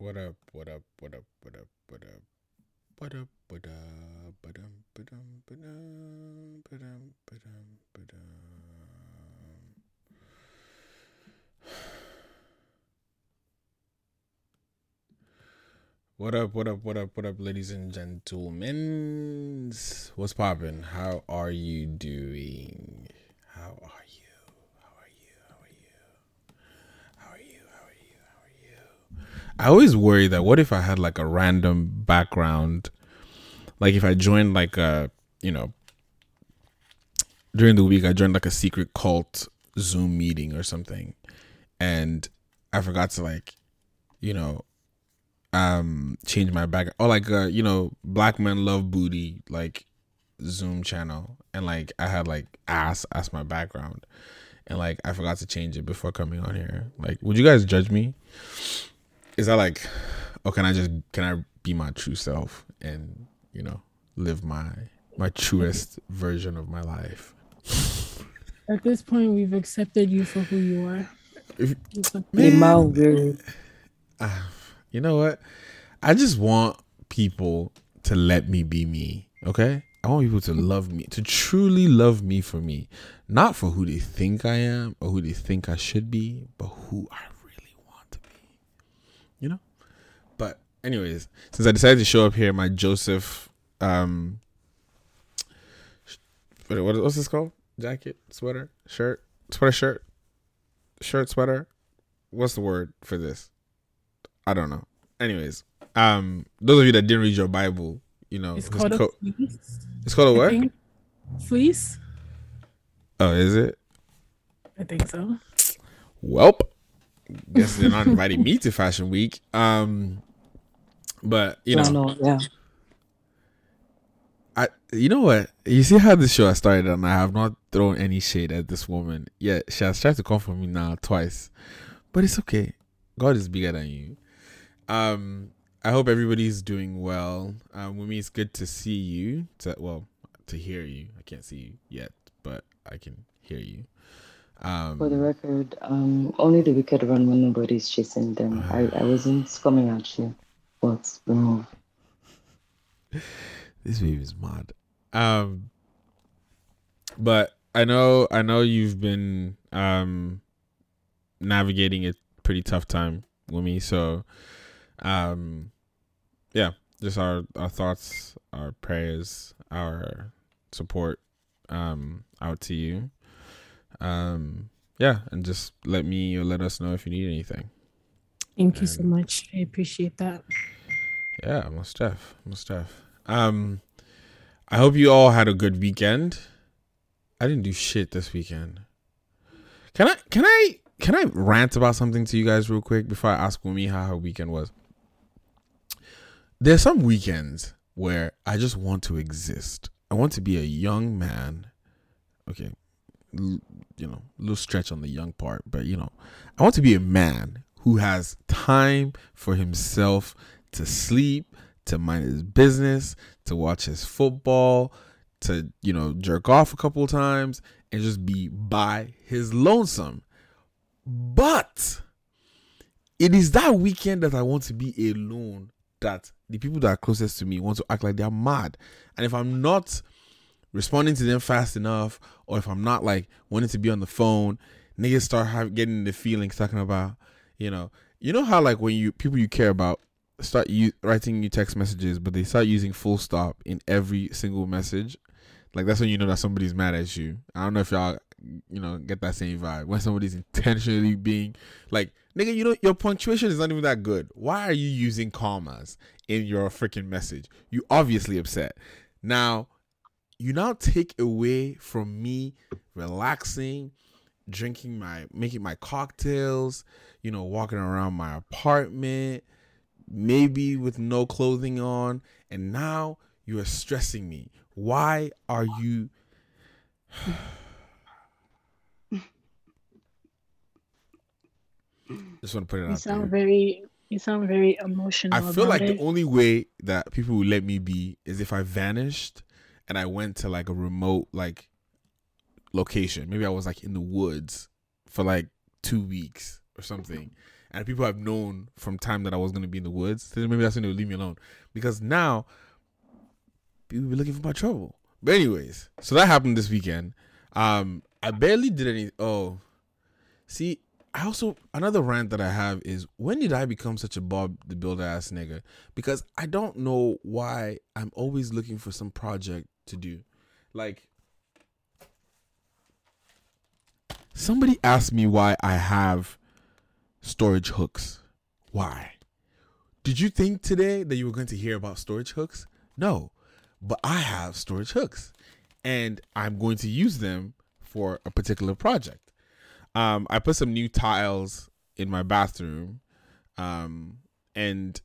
What up? What up? What up? What up? What up? What up? What up? Ba-dum, ba-dum, ba-dum, ba-dum, ba-dum, ba-dum. What up? What up? What up? What up, ladies and gentlemen? What's poppin'? How are you doing? How are you? How are you? How are you? How are you? How are you? How are you? I always worry that what if I had like a random background, like if I joined like a, you know, during the week I joined like a secret cult Zoom meeting or something, and I forgot to like, you know, um, change my back or like uh, you know, black men love booty like Zoom channel, and like I had like ass as my background, and like I forgot to change it before coming on here. Like, would you guys judge me? Is that like, or can I just can I be my true self and you know live my my truest version of my life? At this point, we've accepted you for who you are. If. Man. Ah, you know what? I just want people to let me be me. Okay, I want people to love me, to truly love me for me, not for who they think I am or who they think I should be, but who I really want to be. You know. But anyways, since I decided to show up here, my Joseph, um, what what- what's this called? Jacket, sweater, shirt, sweater, shirt, shirt, sweater. What's the word for this? I don't know. Anyways, um, those of you that didn't read your Bible, you know, It's called a fleece. it's called a what? Fleece? Oh, is it? I think so. Welp. Guess they're not inviting me to Fashion Week. Um, but you know, no, no, yeah. I you know what? You see how this show has started, and I have not thrown any shade at this woman yet. She has tried to come for me now twice, but it's okay. God is bigger than you. Um, I hope everybody's doing well. Um, with me, it's good to see you. To well, to hear you. I can't see you yet, but I can hear you. Um, For the record, um, only the wicked run when nobody's chasing them. I, I wasn't coming at you, but remove. this baby is mad. Um, but I know, I know you've been um navigating a pretty tough time with me. So, um, yeah, just our our thoughts, our prayers, our support, um, out to you. Um, yeah, and just let me or let us know if you need anything. Thank you so much. I appreciate that. Yeah, most def, most def. Um, I hope you all had a good weekend. I didn't do shit this weekend. Can I? Can I? Can I rant about something to you guys real quick before I ask Wumi how her weekend was? There's some weekends where I just want to exist. I want to be a young man. Okay, you know, little stretch on the young part, but you know, I want to be a man who has time for himself to sleep, to mind his business, to watch his football, to, you know, jerk off a couple times and just be by his lonesome. But it is that weekend that I want to be alone that the people that are closest to me want to act like they're mad. And if I'm not responding to them fast enough, or if I'm not like wanting to be on the phone, niggas start have, getting the feelings talking about, you know, you know how like when you people you care about start you writing you text messages, but they start using full stop in every single message. Like that's when you know that somebody's mad at you. I don't know if y'all, you know, get that same vibe when somebody's intentionally being like, nigga, you know, your punctuation is not even that good. Why are you using commas in your freaking message? You obviously upset. Now, you now take away from me relaxing, drinking my, making my cocktails, you know, walking around my apartment, maybe with no clothing on, and now you are stressing me. Why are you? Just want to put it You out sound there. very you sound very emotional. I feel like it. the only way that people would let me be is if I vanished and I went to like a remote like location. Maybe I was like in the woods for like two weeks or something, and people have known from time that I was gonna be in the woods. Maybe that's when they'll leave me alone because now people be looking for my trouble. But anyways, so that happened this weekend. Um, I barely did any. Oh, see, I also another rant that I have is when did I become such a Bob the Builder ass nigga? Because I don't know why I'm always looking for some project to do. Like somebody asked me why I have storage hooks. Why? Did you think today that you were going to hear about storage hooks? No. But I have storage hooks and I'm going to use them for a particular project. Um, I put some new tiles in my bathroom, um, and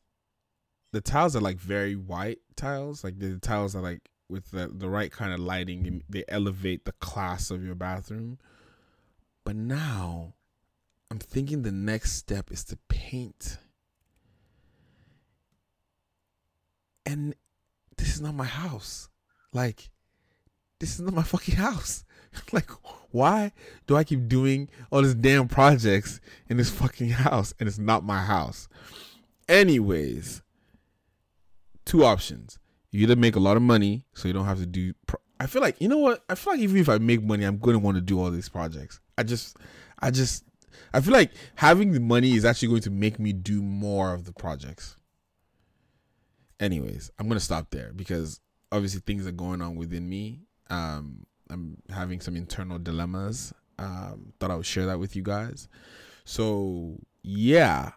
the tiles are like very white tiles. Like the tiles are like with the, the right kind of lighting, they elevate the class of your bathroom. But now, I'm thinking the next step is to paint. And this is not my house. Like, this is not my fucking house. like, why do I keep doing all these damn projects in this fucking house and it's not my house? Anyways, two options. You either make a lot of money so you don't have to do. Pro- I feel like you know what? I feel like even if I make money, I'm going to want to do all these projects. I just, I just, I feel like having the money is actually going to make me do more of the projects. Anyways, I'm gonna stop there because obviously things are going on within me. Um, I'm having some internal dilemmas. Um, thought I would share that with you guys. So yeah.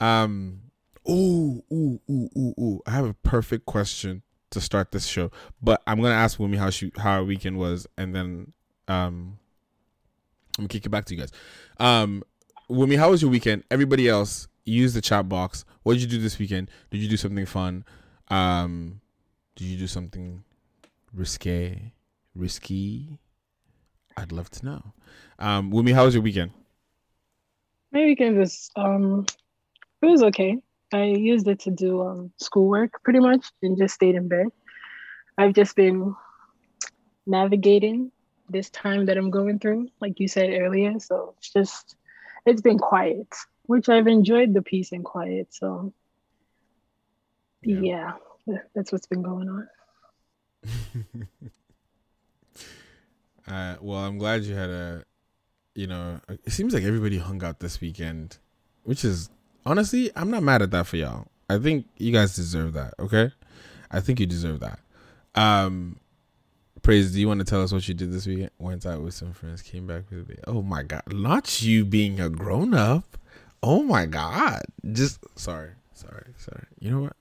Um. Ooh, ooh, ooh, ooh, ooh. I have a perfect question to start this show, but I'm gonna ask Wumi how she how her weekend was, and then um, I'm gonna kick it back to you guys. Um, Wumi, how was your weekend? Everybody else, use the chat box. What did you do this weekend? Did you do something fun? Um, did you do something risque? risky? I'd love to know. Um, Wumi, how was your weekend? My weekend was um, it was okay. I used it to do um schoolwork pretty much, and just stayed in bed. I've just been navigating this time that I'm going through, like you said earlier. So it's just it's been quiet, which I've enjoyed the peace and quiet. So yeah, yeah that's what's been going on. Uh, well, I'm glad you had a, you know, it seems like everybody hung out this weekend, which is honestly, I'm not mad at that for y'all. I think you guys deserve that. Okay, I think you deserve that. Um, praise. Do you want to tell us what you did this weekend? Went out with some friends, came back with me. Oh my god, not you being a grown up. Oh my god, just sorry, sorry, sorry. You know what?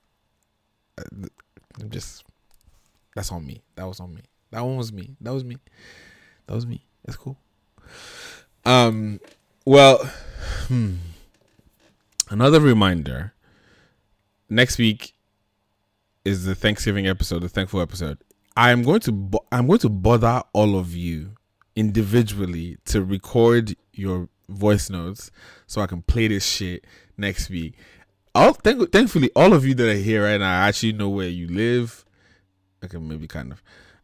I'm just that's on me. That was on me. That one was me. That was me. That was me. That's cool. Um, well, hmm. another reminder. Next week is the Thanksgiving episode, the thankful episode. I am going to bo- I'm going to bother all of you individually to record your voice notes so I can play this shit next week. All thank- thankfully, all of you that are here right now actually know where you live. Okay, maybe kind of.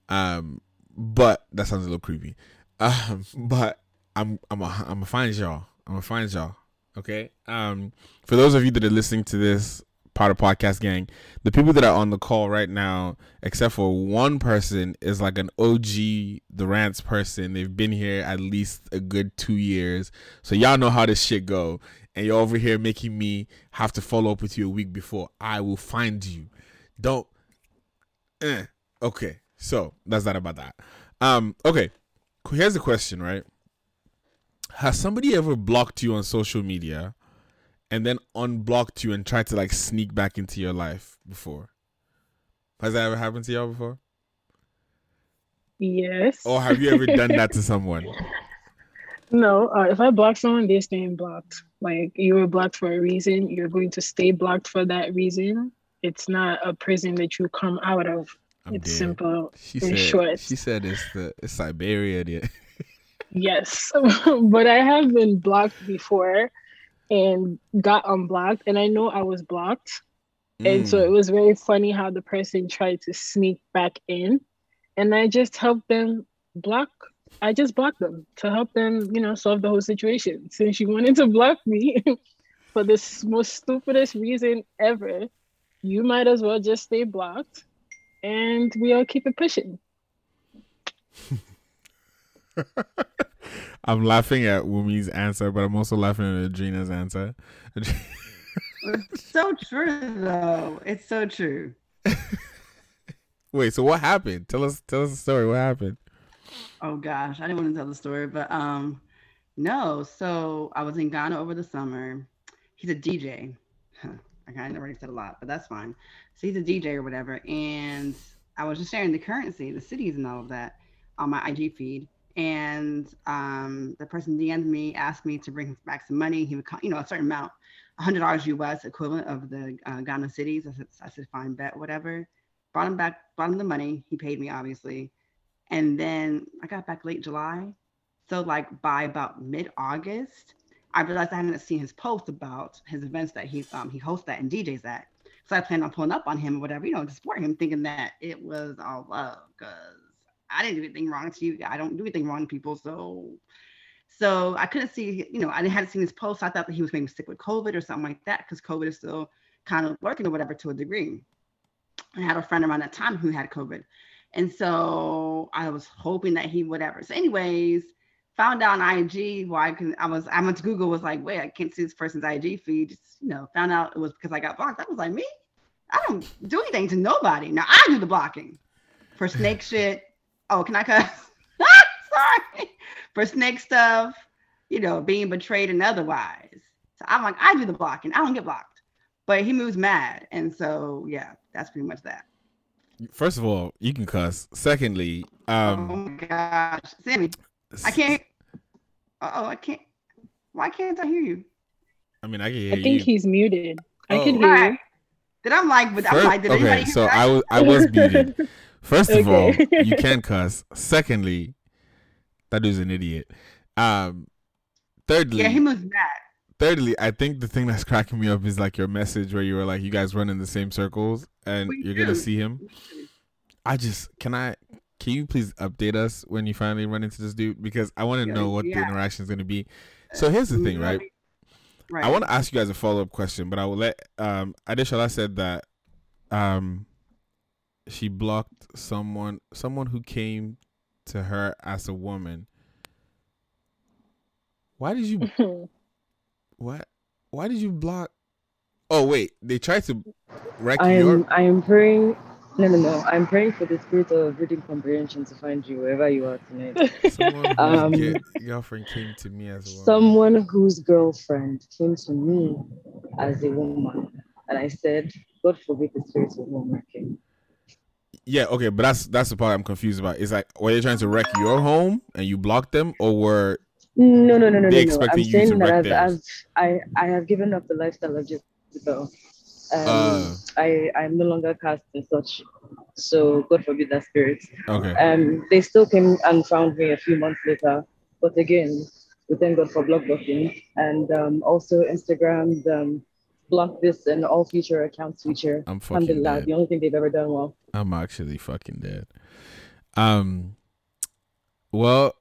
Um, but that sounds a little creepy. Um, but I'm I'm a, I'm gonna find y'all. I'm gonna find y'all. Okay. Um, for those of you that are listening to this of podcast gang, the people that are on the call right now, except for one person, is like an OG the rants person. They've been here at least a good two years, so y'all know how this shit go. And you're over here making me have to follow up with you a week before. I will find you. Don't. Eh. Okay. So that's that about that. Um, okay. Here's the question, right? Has somebody ever blocked you on social media and then unblocked you and tried to like sneak back into your life before? Has that ever happened to y'all before? Yes. Or have you ever done that to someone? No, uh, if I block someone, they're staying blocked. Like you were blocked for a reason, you're going to stay blocked for that reason. It's not a prison that you come out of. I'm it's dead. simple She and said. short. She said it's the it's Siberia. Yeah. Yes, but I have been blocked before and got unblocked, and I know I was blocked. And so Mm. it was very funny how the person tried to sneak back in, and I just helped them block. I just blocked them to help them, you know, solve the whole situation. Since she wanted to block me for the most stupidest reason ever, you might as well just stay blocked and we all keep it pushing. I'm laughing at Wumi's answer, but I'm also laughing at Adrina's answer. it's so true, though. It's so true. Wait, so what happened? Tell us, tell us the story. What happened? Oh gosh, I didn't want to tell the story, but um, no. So I was in Ghana over the summer. He's a DJ. I kind of already said a lot, but that's fine. So he's a DJ or whatever, and I was just sharing the currency, the cedis, and all of that on my IG feed and um, the person DM'd me, asked me to bring back some money. He would, you know, a certain amount, hundred dollars US equivalent of the uh, Ghana cedis. I said, I said, fine, bet, whatever. Brought him back, brought him the money. He paid me, obviously, and then I got back late July. So like by about mid August, I realized I hadn't seen his post about his events that he um, he hosts that and DJs at. So I planned on pulling up on him or whatever, you know, to support him, thinking that it was all love because I didn't do anything wrong to you. I don't do anything wrong to people. So so I couldn't see, you know, I hadn't seen his post. I thought that he was maybe sick with COVID or something like that because COVID is still kind of working or whatever to a degree. I had a friend around that time who had COVID. And so I was hoping that he whatever. So, anyways, found out on IG why I can I was I went to Google, was like, wait, I can't see this person's IG feed. Just, you know, found out it was because I got blocked. I was like, me? I don't do anything to nobody. Now I do the blocking for snake shit, oh, can I cuss? Sorry. For snake stuff, you know, being betrayed and otherwise. So I'm like, I do the blocking. I don't get blocked. But he moves mad. And so yeah, that's pretty much that. First of all, you can cuss. Secondly, um Oh my gosh. Sammy, I can't oh I can't why can't I hear you? I mean I can hear I think you. he's muted. I Oh. can hear Right. you. Did I'm like, but I'm First- like, did anybody okay, hear so that? I was I was muted. First of all, you can cuss. Secondly, that dude's an idiot. Um, thirdly, yeah, he moves mad. thirdly, I think the thing that's cracking me up is like your message where you were like, you guys run in the same circles and We you're gonna see him. I just can I can you please update us when you finally run into this dude because I want to Yeah, know what the interaction is gonna be. So here's the thing, right? Right. I want to ask you guys a follow up question, but I will let um Adeshala said that um she blocked someone someone who came to her as a woman. Why did you what why did you block Oh wait, they tried to wreck I am your I am praying. No, no, no. I'm praying for the spirit of reading comprehension to find you wherever you are tonight. someone Um, ge- girlfriend came to me as a woman. Someone whose girlfriend came to me as a woman, and I said, "God forbid the spirit of homeworking." Yeah, okay, but that's that's the part I'm confused about. It's like were they trying to wreck your home and you blocked them, or were No, no, no, no, They no, no. I'm you saying to that I've. I've, I, I have given up the lifestyle of Jezebel. Um, Uh. I, I'm no longer cast in such. So God forbid that spirit. okay? Um, they still came and found me a few months later, but again, we thank God for block blocking and um, also Instagram's um, block this and all future accounts feature. I'm fucking Alhamdulillah, dead. the only thing they've ever done well. I'm actually fucking dead. Um, well,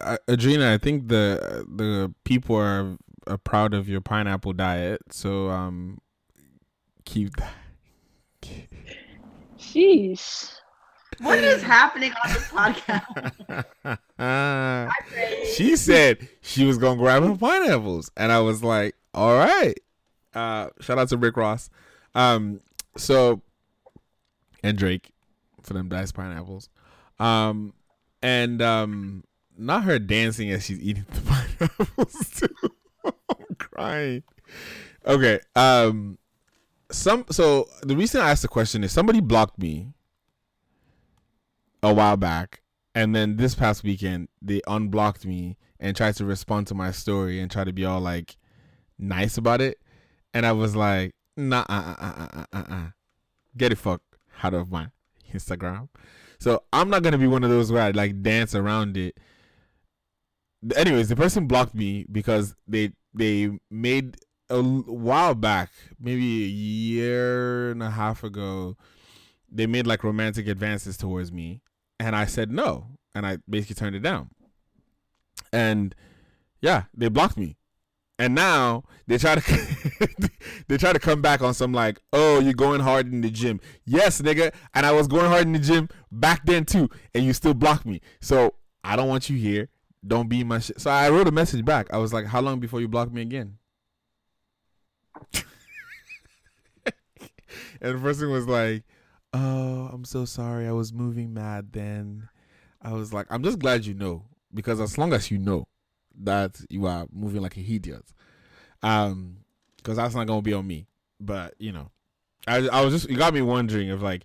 uh, Adrina, I think the the people are, are proud of your pineapple diet, so um, keep that. Sheesh. What is happening on this podcast? She said she was gonna grab her pineapples, and I was like, "All right." Uh, shout out to Rick Ross. Um, so and Drake for them diced pineapples. Um, and um, not her dancing as she's eating the pineapples too. I'm crying. Okay. Um, some so the reason I asked the question is somebody blocked me a while back and then this past weekend they unblocked me and tried to respond to my story and try to be all like nice about it and i was like nah uh, uh, uh, uh, uh, uh. get it fuck out of my instagram. So i'm not gonna be one of those where i like dance around it. Anyways the person blocked me because they they made a while back maybe a year and a half ago they made like romantic advances towards me. And I said no, and I basically turned it down. And yeah, they blocked me, And now they try to they try to come back on some like, oh, you're going hard in the gym. Yes, nigga. And I was going hard in the gym back then too, and you still block me. So I don't want you here. Don't be my shit. So I wrote a message back. I was like, how long before you block me again? and the person was like, "Oh, I'm so sorry. I was moving mad then." I was like, "I'm just glad you know because as long as you know that you are moving like a idiot, um, because that's not gonna be on me." But you know, I I was just you got me wondering if like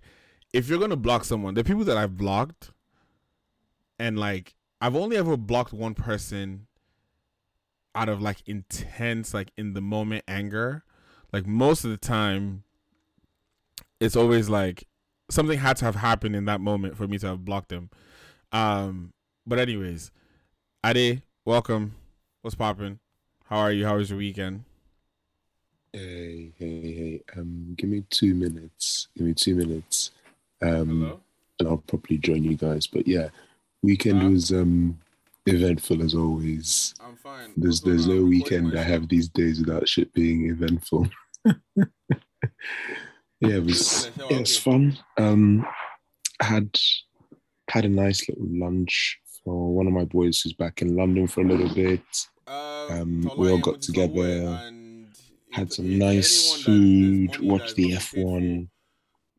if you're gonna block someone, the people that I've blocked, and like I've only ever blocked one person out of like intense like in the moment anger like most of the time it's always like something had to have happened in that moment for me to have blocked them. Um, but anyways, Ade, welcome. What's popping? How are you? How was your weekend? Hey, hey, hey. Um, give me two minutes. Give me two minutes. Um, Hello. and I'll probably join you guys. But yeah, weekend Huh? was um eventful as always. I'm fine. There's there's no weekend I have these days without shit being eventful. yeah, it was yeah, it was fun. Um, had had a nice little lunch for one of my boys who's back in London for a little bit. Um, we all got together, Had some nice food, watched the F1,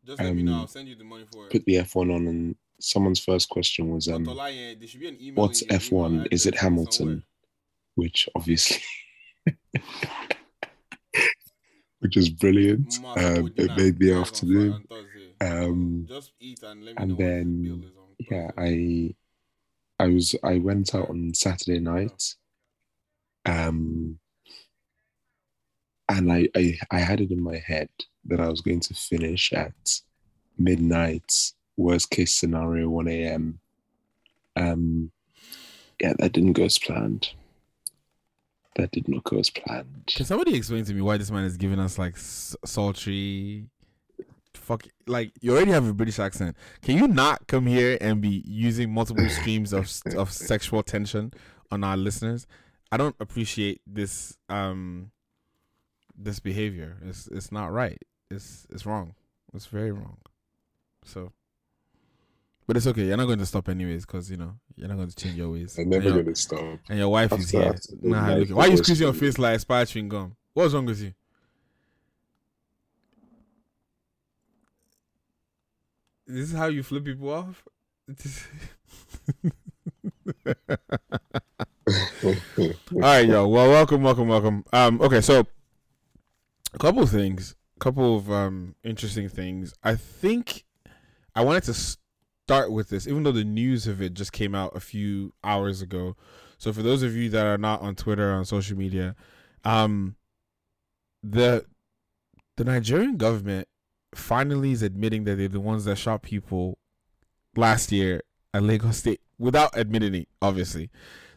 Just let me know. um, I'll send you the money for it. put the F1 on, and someone's first question was, um, There should be an email "What's in your email F1? Is it Hamilton?" somewhere. Which obviously, which is brilliant. Um, it made the on afternoon. Fri- on Thursday. Um, Just eat and let me and know then, bill is on yeah, I I was I went out on Saturday night, um, and I, I I had it in my head that I was going to finish at midnight, worst case scenario, one a.m. Um, yeah, that didn't go as planned. That did not go as planned. Can somebody explain to me why this man is giving us like sultry, fuck? Like you already have a British accent. Can you not come here and be using multiple streams of of sexual tension on our listeners? I don't appreciate this um this behavior. It's it's not right. It's it's wrong. It's very wrong. So, but it's okay. You're not going to stop anyways because you know you're not going to change your ways. I'm And never your- gonna stop. and your wife is here. Nah, why are you squeezing your face like expired chewing gum? What's wrong with you? This is how you flip people off? All right, yo. Well, welcome, welcome, welcome. Um, okay, so a couple of things, a couple of um interesting things. I think I wanted to start with this, even though the news of it just came out a few hours ago. So for those of you that are not on Twitter or on social media, um, the the Nigerian government finally is admitting that they're the ones that shot people last year at Lagos State without admitting it, obviously.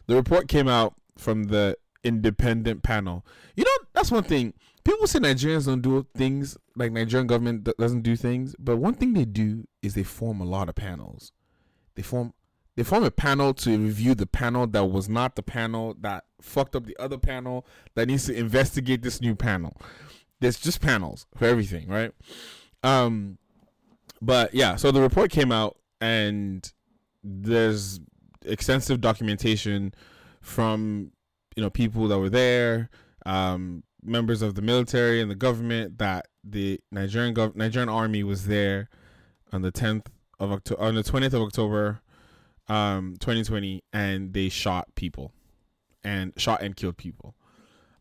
The report came out from the independent panel. You know, that's one thing. People say Nigerians don't do things like Nigerian government doesn't do things, but one thing they do is they form a lot of panels. They form they form a panel to review the panel that was not the panel that fucked up the other panel that needs to investigate this new panel. There's just panels for everything, right? Um but yeah, so the report came out and there's extensive documentation from you know people that were there, um, members of the military and the government that the Nigerian gov- Nigerian army was there on the 10th of October on the 20th of October um 2020 and they shot people and shot and killed people.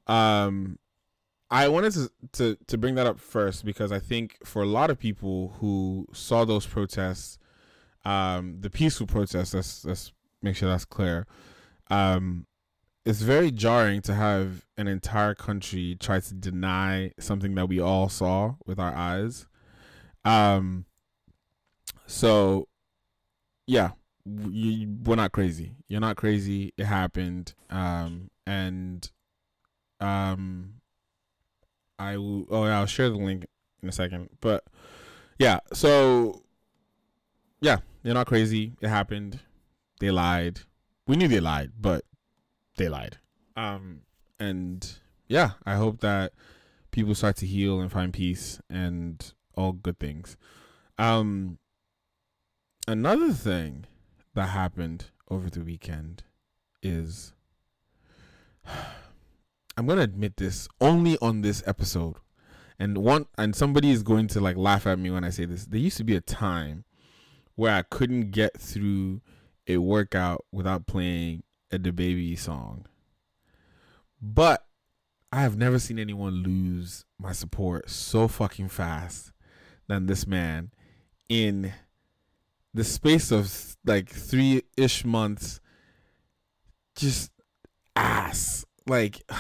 Um I wanted to, to to bring that up first because I think for a lot of people who saw those protests um, the peaceful protests. Let's let's make sure that's clear. Um, it's very jarring to have an entire country try to deny something that we all saw with our eyes. Um, so yeah, you, we're not crazy. You're not crazy. It happened. Um, and um, I will. Oh, I'll share the link in a second. But yeah, so yeah, they're not crazy. It happened. They lied. We knew they lied, but they lied. Um, and yeah, I hope that people start to heal and find peace and all good things. Um, another thing that happened over the weekend is I'm gonna admit this only on this episode, and one and somebody is going to like laugh at me when I say this. There used to be a time where I couldn't get through a workout without playing a DaBaby song, but I have never seen anyone lose my support so fucking fast than this man in the space of like three ish months. Just ass. Like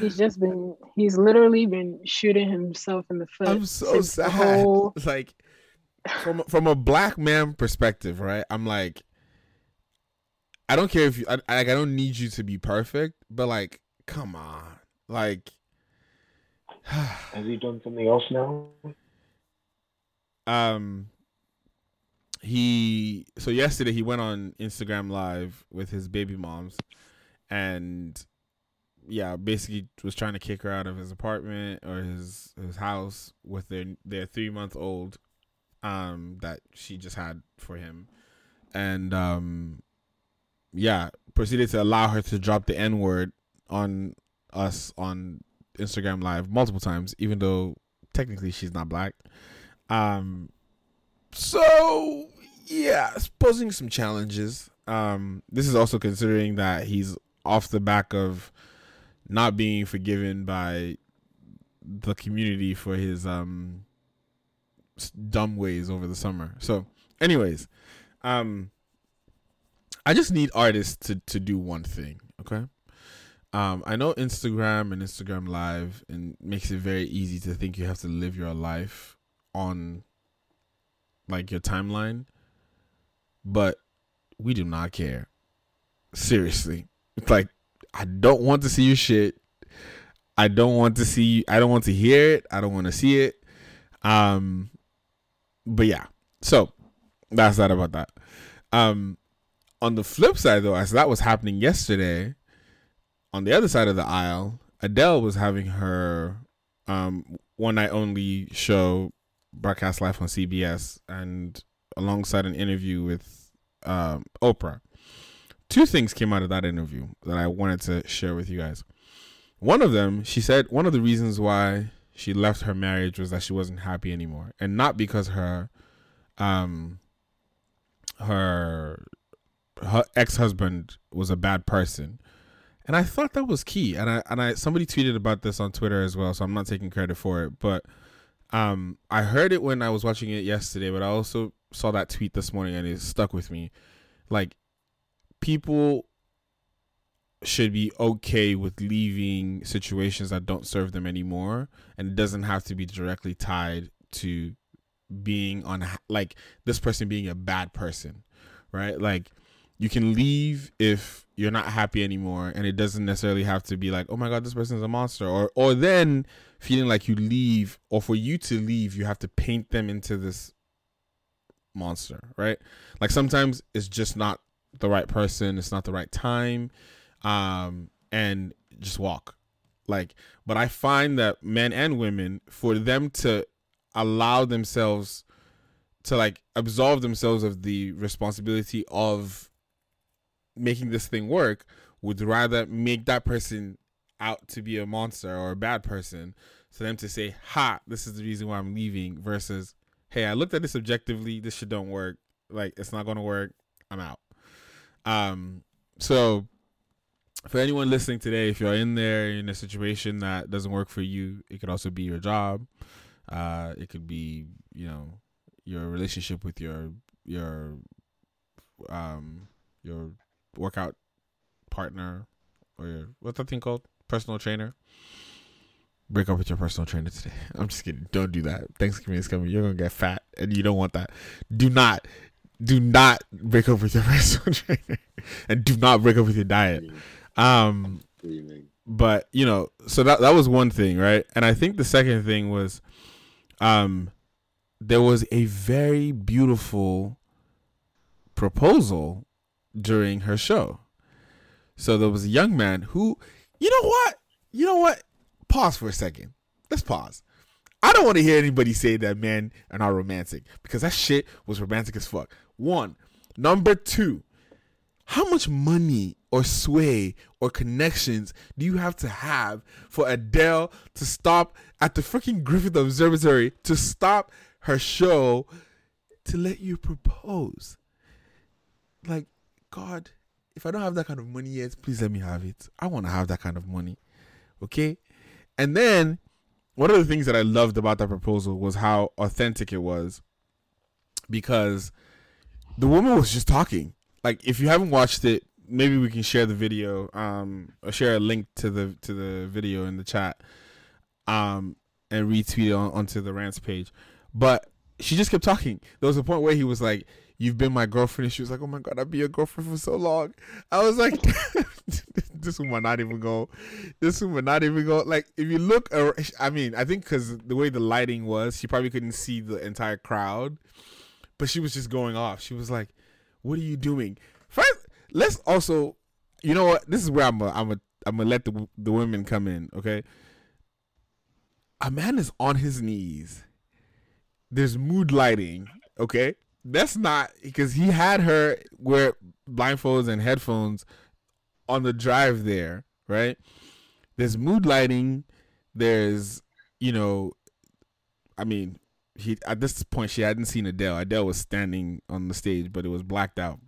he's just been he's literally been shooting himself in the foot. I'm so sad. Whole... Like from from a black man perspective, right? I'm like I don't care if you I, like I don't need you to be perfect, but like come on. Like Has he done something else now? Um he so yesterday he went on Instagram live with his baby moms and yeah, basically was trying to kick her out of his apartment or his his house with their their 3 month old um that she just had for him. And um yeah, proceeded to allow her to drop the N word on us on Instagram Live multiple times, even though technically she's not black. Um, so yeah, it's posing some challenges. Um, this is also considering that he's off the back of not being forgiven by the community for his um dumb ways over the summer. So, anyways, um I just need artists to to do one thing, okay? Um, I know Instagram and Instagram Live and makes it very easy to think you have to live your life on like your timeline, but we do not care. Seriously, it's like I don't want to see your shit. I don't want to see. I don't want to hear it. I don't want to see it. Um, but yeah. So that's that about that. Um, on the flip side, though, as that was happening yesterday, on the other side of the aisle, Adele was having her um, one night only show broadcast live on CBS and alongside an interview with um, Oprah. Two things came out of that interview that I wanted to share with you guys. One of them, she said one of the reasons why she left her marriage was that she wasn't happy anymore, and not because her um her her ex-husband was a bad person and i thought that was key and i and i somebody tweeted about this on twitter as well so i'm not taking credit for it but um i heard it when i was watching it yesterday but i also saw that tweet this morning and it stuck with me. Like people should be okay with leaving situations that don't serve them anymore and it doesn't have to be directly tied to being on like this person being a bad person right? Like you can leave if you're not happy anymore and it doesn't necessarily have to be like oh my god this person's a monster or or then feeling like you leave or for you to leave you have to paint them into this monster right? Like sometimes it's just not the right person it's not the right time um and just walk. Like but i find that men and women for them to allow themselves to like absolve themselves of the responsibility of making this thing work would rather make that person out to be a monster or a bad person for them to say ha this is the reason why i'm leaving versus hey i looked at this objectively this shit don't work like it's not gonna work i'm out. Um so for anyone listening today if you're in there in a situation that doesn't work for you it could also be your job uh it could be you know your relationship with your your um your workout partner or your what's that thing called? Personal trainer. Break up with your personal trainer today. I'm just kidding. Don't do that. Thanksgiving is coming. You're gonna get fat, and you don't want that. Do not, do not break up with your personal trainer, and do not break up with your diet. Um, but you know, so that that was one thing, right? And I think the second thing was, um, there was a very beautiful proposal during her show. So there was a young man who, you know what? You know what? Pause for a second. Let's pause. I don't want to hear anybody say that men are not romantic because that shit was romantic as fuck. One. Number two, how much money or sway or connections do you have to have for Adele to stop at the freaking Griffith Observatory to stop her show to let you propose? Like, God, if I don't have that kind of money yet, please let me have it. I want to have that kind of money. Okay? And then one of the things that I loved about that proposal was how authentic it was because the woman was just talking. Like if you haven't watched it, maybe we can share the video um or share a link to the to the video in the chat um and retweet it on, onto the rants page. But she just kept talking. There was a point where he was like, you've been my girlfriend. And she was like, oh my God, I've been your girlfriend for so long. I was like, this woman might not even go. This one woman not even go. Like, if you look, I mean, I think because the way the lighting was, she probably couldn't see the entire crowd. But she was just going off. She was like, what are you doing? First, let's also, you know what? This is where I'm a, I'm a, I'm gonna let the the women come in. Okay. A man is on his knees. There's mood lighting. Okay that's not because he had her wear blindfolds and headphones on the drive there, right? There's mood lighting. There's, you know, I mean, he at this point she hadn't seen Adele. Adele was standing on the stage, but it was blacked out.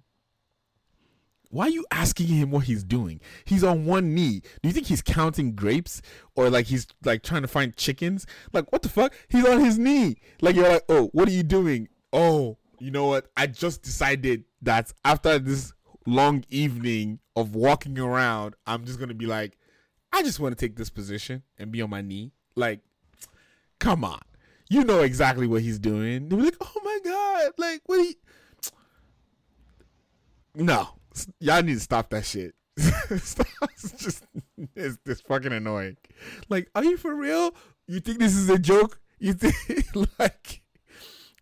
Why are you asking him what he's doing? He's on one knee. Do you think he's counting grapes or like he's like trying to find chickens? Like what the fuck? He's on his knee. Like you're like, "Oh, what are you doing?" "Oh, you know what? I just decided that after this long evening of walking around, I'm just gonna be like, I just want to take this position and be on my knee. Like, come on, you know exactly what he's doing. They're like, oh my god, like what? He... No, y'all need to stop that shit. it's just it's, it's fucking annoying. Like, are you for real? You think this is a joke? You think like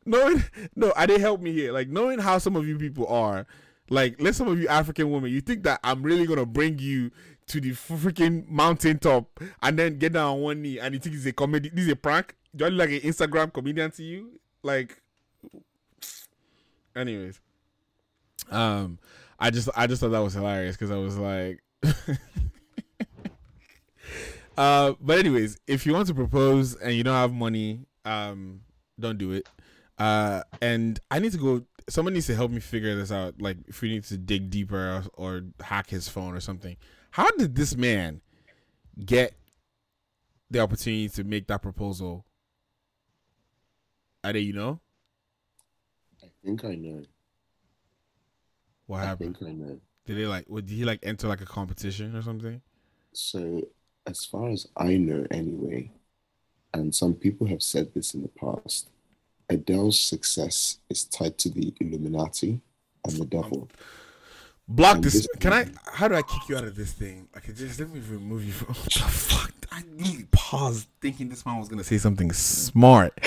knowing no, I didn't help me here. Like knowing how some of you people are, like let some of you African women, you think that I'm really gonna bring you to the freaking mountaintop and then get down on one knee and you think it's a comedy this is a prank? Do I look like an Instagram comedian to you? Like anyways. Um I just I just thought that was hilarious because I was like uh but anyways, if you want to propose and you don't have money, um don't do it. Uh, and I need to go. Someone needs to help me figure this out. Like, if we need to dig deeper or, or hack his phone or something. How did this man get the opportunity to make that proposal? Ade, you know? I think I know. What happened? I think I know. Did they like? Did he like enter like a competition or something? So, as far as I know, anyway, and some people have said this in the past, Adele's success is tied to the Illuminati and the devil. Block and this. this. Can I? How do I kick you out of this thing? Like, just let me remove you from. What the fuck? I really paused thinking this man was gonna say something smart.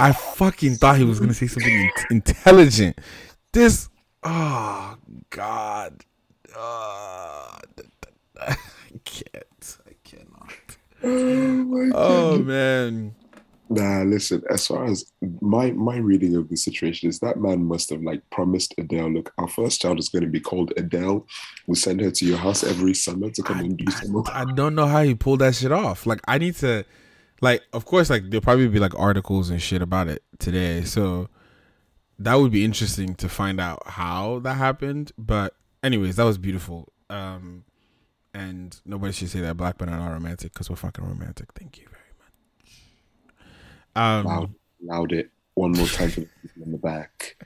I fucking thought he was gonna say something in- intelligent. This. Oh God. Uh, I can't. I cannot. Oh, oh man. Nah, listen. As far as my my reading of the situation is, that man must have like promised Adele, look, our first child is going to be called Adele. We'll send her to your house every summer to come I, and do some. I, I don't know how he pulled that shit off. Like, I need to, like, of course, like there'll probably be like articles and shit about it today. So that would be interesting to find out how that happened. But anyways, that was beautiful. Um, and nobody should say that black men are not romantic because we're fucking romantic. Thank you. Um, loud, loud it one more time for the people in the back.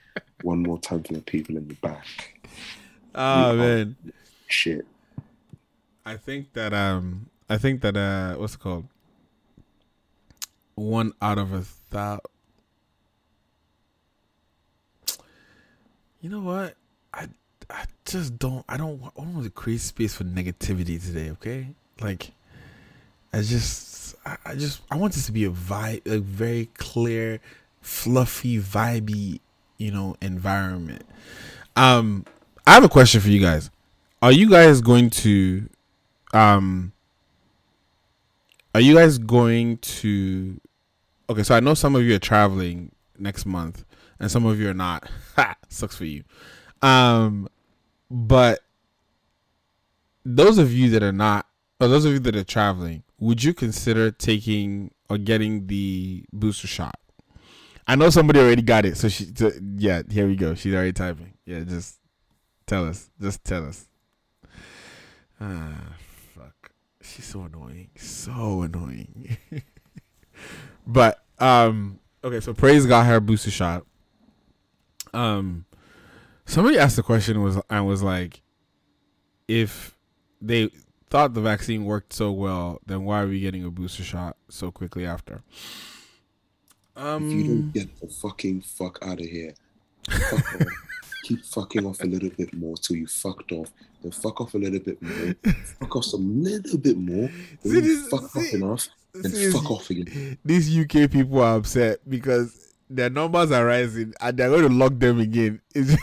one more time for the people in the back. Oh man, shit. I think that um, I think that uh, what's it called? One out of a thousand. You know what? I I just don't. I don't. I don't want to create space for negativity today. Okay, like I just I, just I want this to be a vibe, a very clear, fluffy, vibey, you know, environment. Um, I have a question for you guys. are you guys going to um are you guys going to okay so i know some of you are traveling next month and some of you are not ha, sucks for you um but those of you that are not or those of you that are traveling would you consider taking or getting the booster shot i know somebody already got it so she so, yeah here we go she's already typing yeah just tell us just tell us ah fuck. she's so annoying, so annoying. but um, okay, so praise got her booster shot. Um, somebody asked the question was and was like, if they thought the vaccine worked so well, then why are we getting a booster shot so quickly after? Um, if you don't get the fucking fuck out of here, fuck keep fucking off a little bit more till you fucked off. Then fuck off a little bit more. fuck off some little bit more. Then see, you fuck see, off enough. Then see, fuck off again. These UK people are upset because their numbers are rising and they're going to lock them again. listen,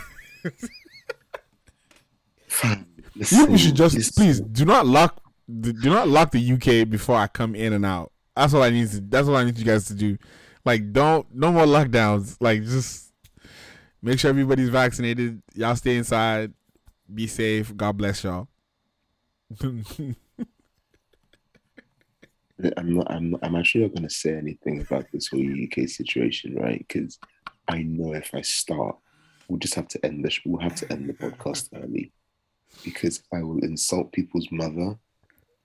you should just please do not lock do not lock the UK before I come in and out. That's all I need to. That's all I need you guys to do. Like, don't no more lockdowns. Like, just Make sure everybody's vaccinated. Y'all stay inside. Be safe. God bless y'all. I'm not. I'm. I'm actually not going to say anything about this whole UK situation, right? Because I know if I start, we'll just have to end this. We'll have to end the podcast early, because I will insult people's mother,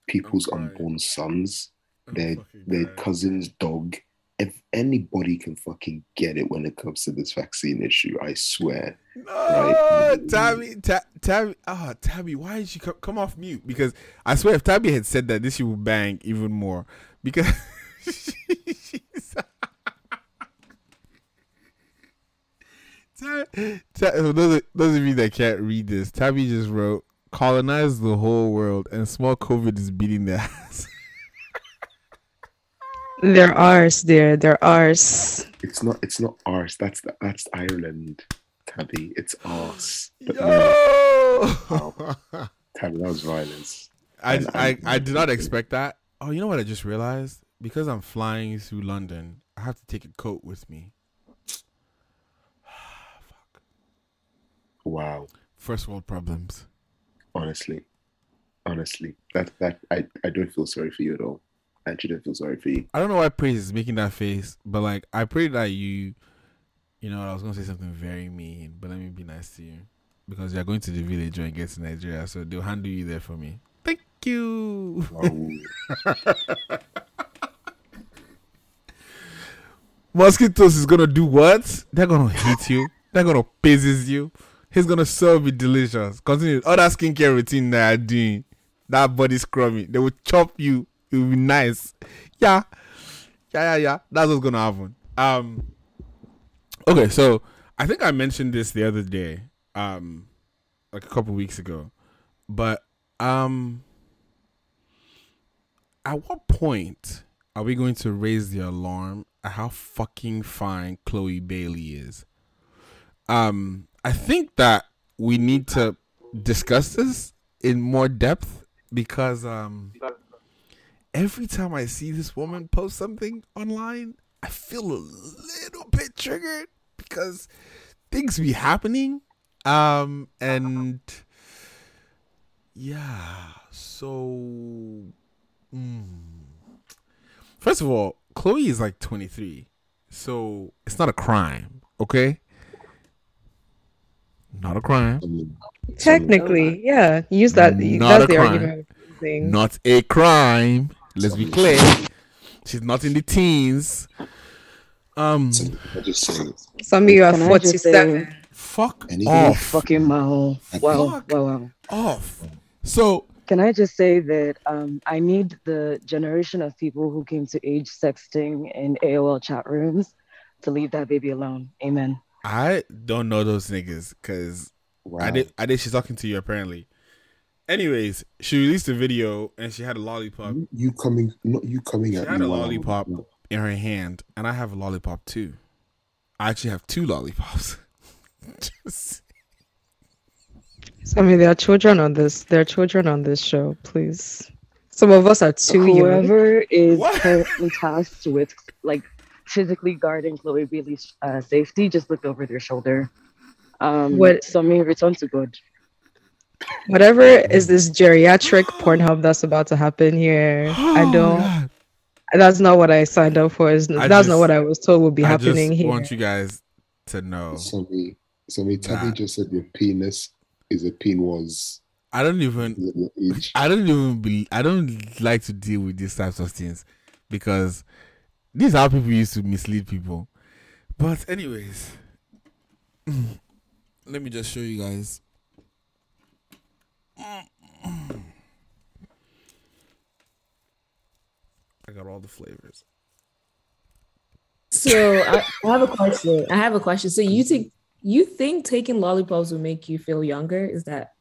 people's unborn sons, their their cousin's dog, if anybody can fucking get it when it comes to this vaccine issue, I swear. No, right? Tabby, ta- Tabby, ah, oh, Tabby, why did she come, come off mute? Because I swear, if Tabby had said that, this she would bang even more. Because she's. Tab- Tab- those, those of you that can't read this, Tabby just wrote, colonize the whole world and small COVID is beating their ass. They're ours, dear. They're ours. It's not. It's not ours. That's the, that's Ireland, Tabby. It's ours. But Yo! No. Wow. Oh. Tabby, that was violence. I, and, I, I did not expect that. Oh, you know what I just realized? Because I'm flying through London, I have to take a coat with me. Fuck. Wow. First world problems. Honestly, honestly, that that I I don't feel sorry for you at all actually don't feel sorry for you. I don't know why Praise is making that face, but like I pray that you, you know, I was gonna say something very mean, but let me be nice to you because you're going to the village when you get to Nigeria, so they'll handle you there for me. Thank you. Mosquitoes is gonna do what? They're gonna hit you. They're gonna pieces you. He's gonna serve you delicious. Continue Other skincare routine that you're doing. That body scrubbing. They will chop you It will be nice. Yeah. Yeah, yeah, yeah. That's what's gonna happen. Um Okay, so I think I mentioned this the other day, um, like a couple weeks ago. But um at what point are we going to raise the alarm at how fucking fine Chloe Bailey is? Um, I think that we need to discuss this in more depth because um every time I see this woman post something online, I feel a little bit triggered because things be happening. Um, and yeah, so mm. first of all, Chloe is like 23, so it's not a crime, okay? Not a crime. Technically, yeah. Use that. Not that's the crime. argument. Not a crime. Let's be clear. She's not in the teens. Um, I just say, some of you are forty-seven. Fuck off. Fucking mouth. Wow. Fuck wow. Wow. Off. So. Can I just say that um, I need the generation of people who came to age sexting in AOL chat rooms to leave that baby alone. Amen. I don't know those niggas because wow. I did. I did. She's talking to you apparently. Anyways, she released a video and she had a lollipop. You coming? Not you coming she at had a lollipop in her hand, and I have a lollipop too. I actually have two lollipops. Just... I mean, there are children on this. There are children on this show. Please, some of us are too Whoever young. is currently tasked with like physically guarding Chloe Bailey's uh, safety just looked over their shoulder. Um, what? So I mean, return to good. Whatever is this geriatric Pornhub that's about to happen here? Oh, I don't. God. That's not what I signed up for. Is that's just, not what I was told would be I happening here. I want you guys to know. Somebody, somebody, Tati just said your penis is a pin was. I don't even. I don't even. Be, I don't like to deal with these types of things because these are how people used to mislead people. But anyways, let me just show you guys. I got all the flavors. So I, I, have a question. I have a question. So you think you think taking lollipops will make you feel younger? Is that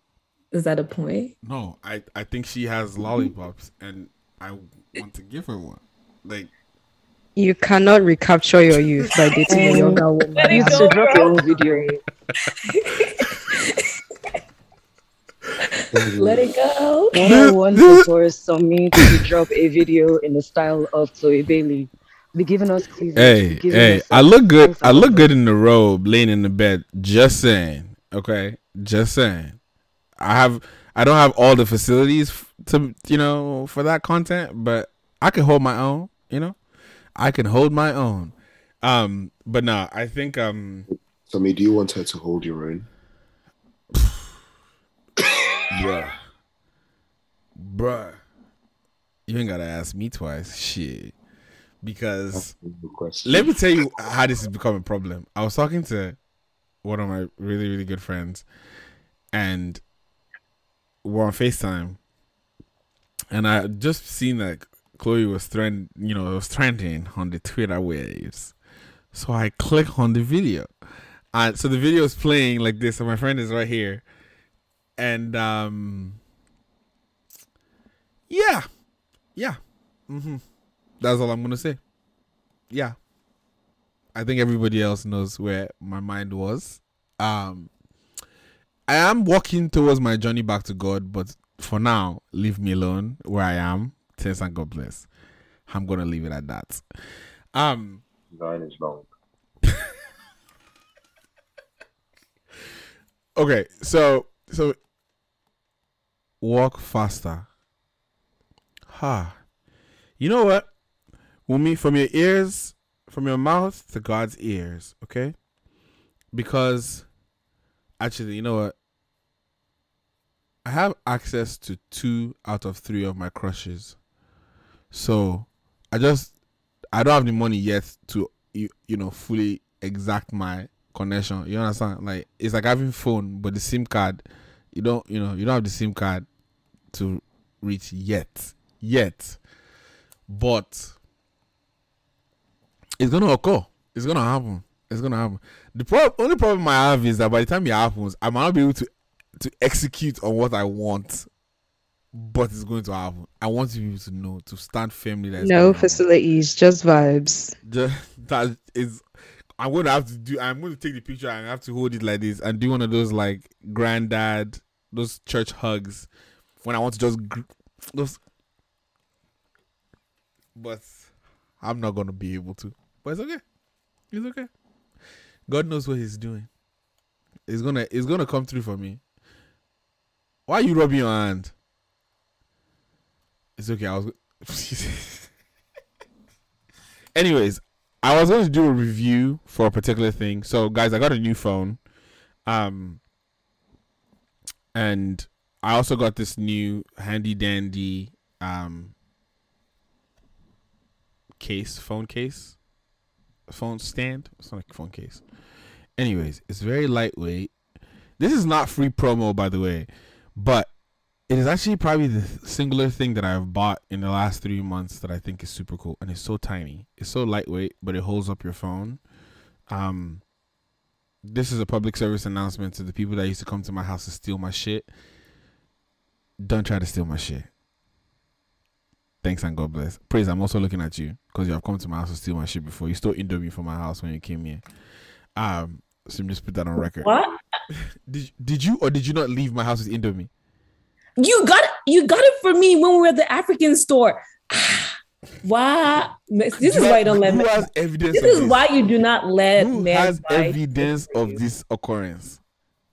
is that a point? No, I I think she has lollipops, and I want to give her one. Like you cannot recapture your youth by dating a younger woman. You should drop your own video. Let it go. What I want is for Somi to drop a video in the style of Chloe Bailey. Be giving us cleavage. Hey, hey, I look good. I look good in the robe, laying in the bed. Just saying. Okay, just saying. I have. I don't have all the facilities to you know for that content, but I can hold my own. You know, I can hold my own. Um, but nah, I think um. So, me, do you want her to hold your own? Bruh. Bruh. You ain't gotta ask me twice. Shit. Because let me tell you how this has become a problem. I was talking to one of my really, really good friends and we're on FaceTime. And I just seen that Chloe was trend you know, was trending on the Twitter waves. So I click on the video. And so the video is playing like this, and my friend is right here and um, yeah, yeah, mm-hmm. that's all I'm gonna say. Yeah, I think everybody else knows where my mind was. Um, I am walking towards my journey back to God, but for now, leave me alone where I am. Thanks and God bless. I'm gonna leave it at that. Um, nine is long. okay, so so walk faster. Ha. You know what? Wumi, from your ears, from your mouth to God's ears, okay? Because actually, you know what? I have access to two out of three of my crushes. So I just I don't have the money yet to you, you know fully exact my connection. You understand? Like it's like having phone, but the SIM card you don't you know you don't have the SIM card to reach yet, yet, but it's gonna occur. It's gonna happen. It's gonna happen. The only problem I have is that by the time it happens, I might not be able to to execute on what I want, but it's going to happen. I want you to know to stand firmly. That no facilities, just vibes. Just, that is I'm going to have to do. I'm going to take the picture and I have to hold it like this and do one of those like granddad, those church hugs, when I want to just just. But I'm not going to be able to. But it's okay. It's okay. God knows what He's doing. It's gonna. It's gonna come through for me. Why are you rubbing your hand? It's okay. I was. Anyways, I was going to do a review for a particular thing. So, guys, I got a new phone. Um, and I also got this new handy dandy um case, phone case, phone stand. It's not a phone case. Anyways, it's very lightweight. This is not free promo, by the way, but it is actually probably the singular thing that I've bought in the last three months that I think is super cool, and it's so tiny. It's so lightweight, but it holds up your phone. Um, this is a public service announcement to the people that used to come to my house to steal my shit. Don't try to steal my shit. Thanks and God bless. Praise, I'm also looking at you because you have come to my house to steal my shit before. You stole Indomie from my house when you came here. Um, so just put that on record. What? Did Did you or did you not leave my house with Indomie? You got it. You got it for me when we were at the African store. why? This is why you don't let. Who has evidence? This is this? why you do not let who men. has evidence of this occurrence?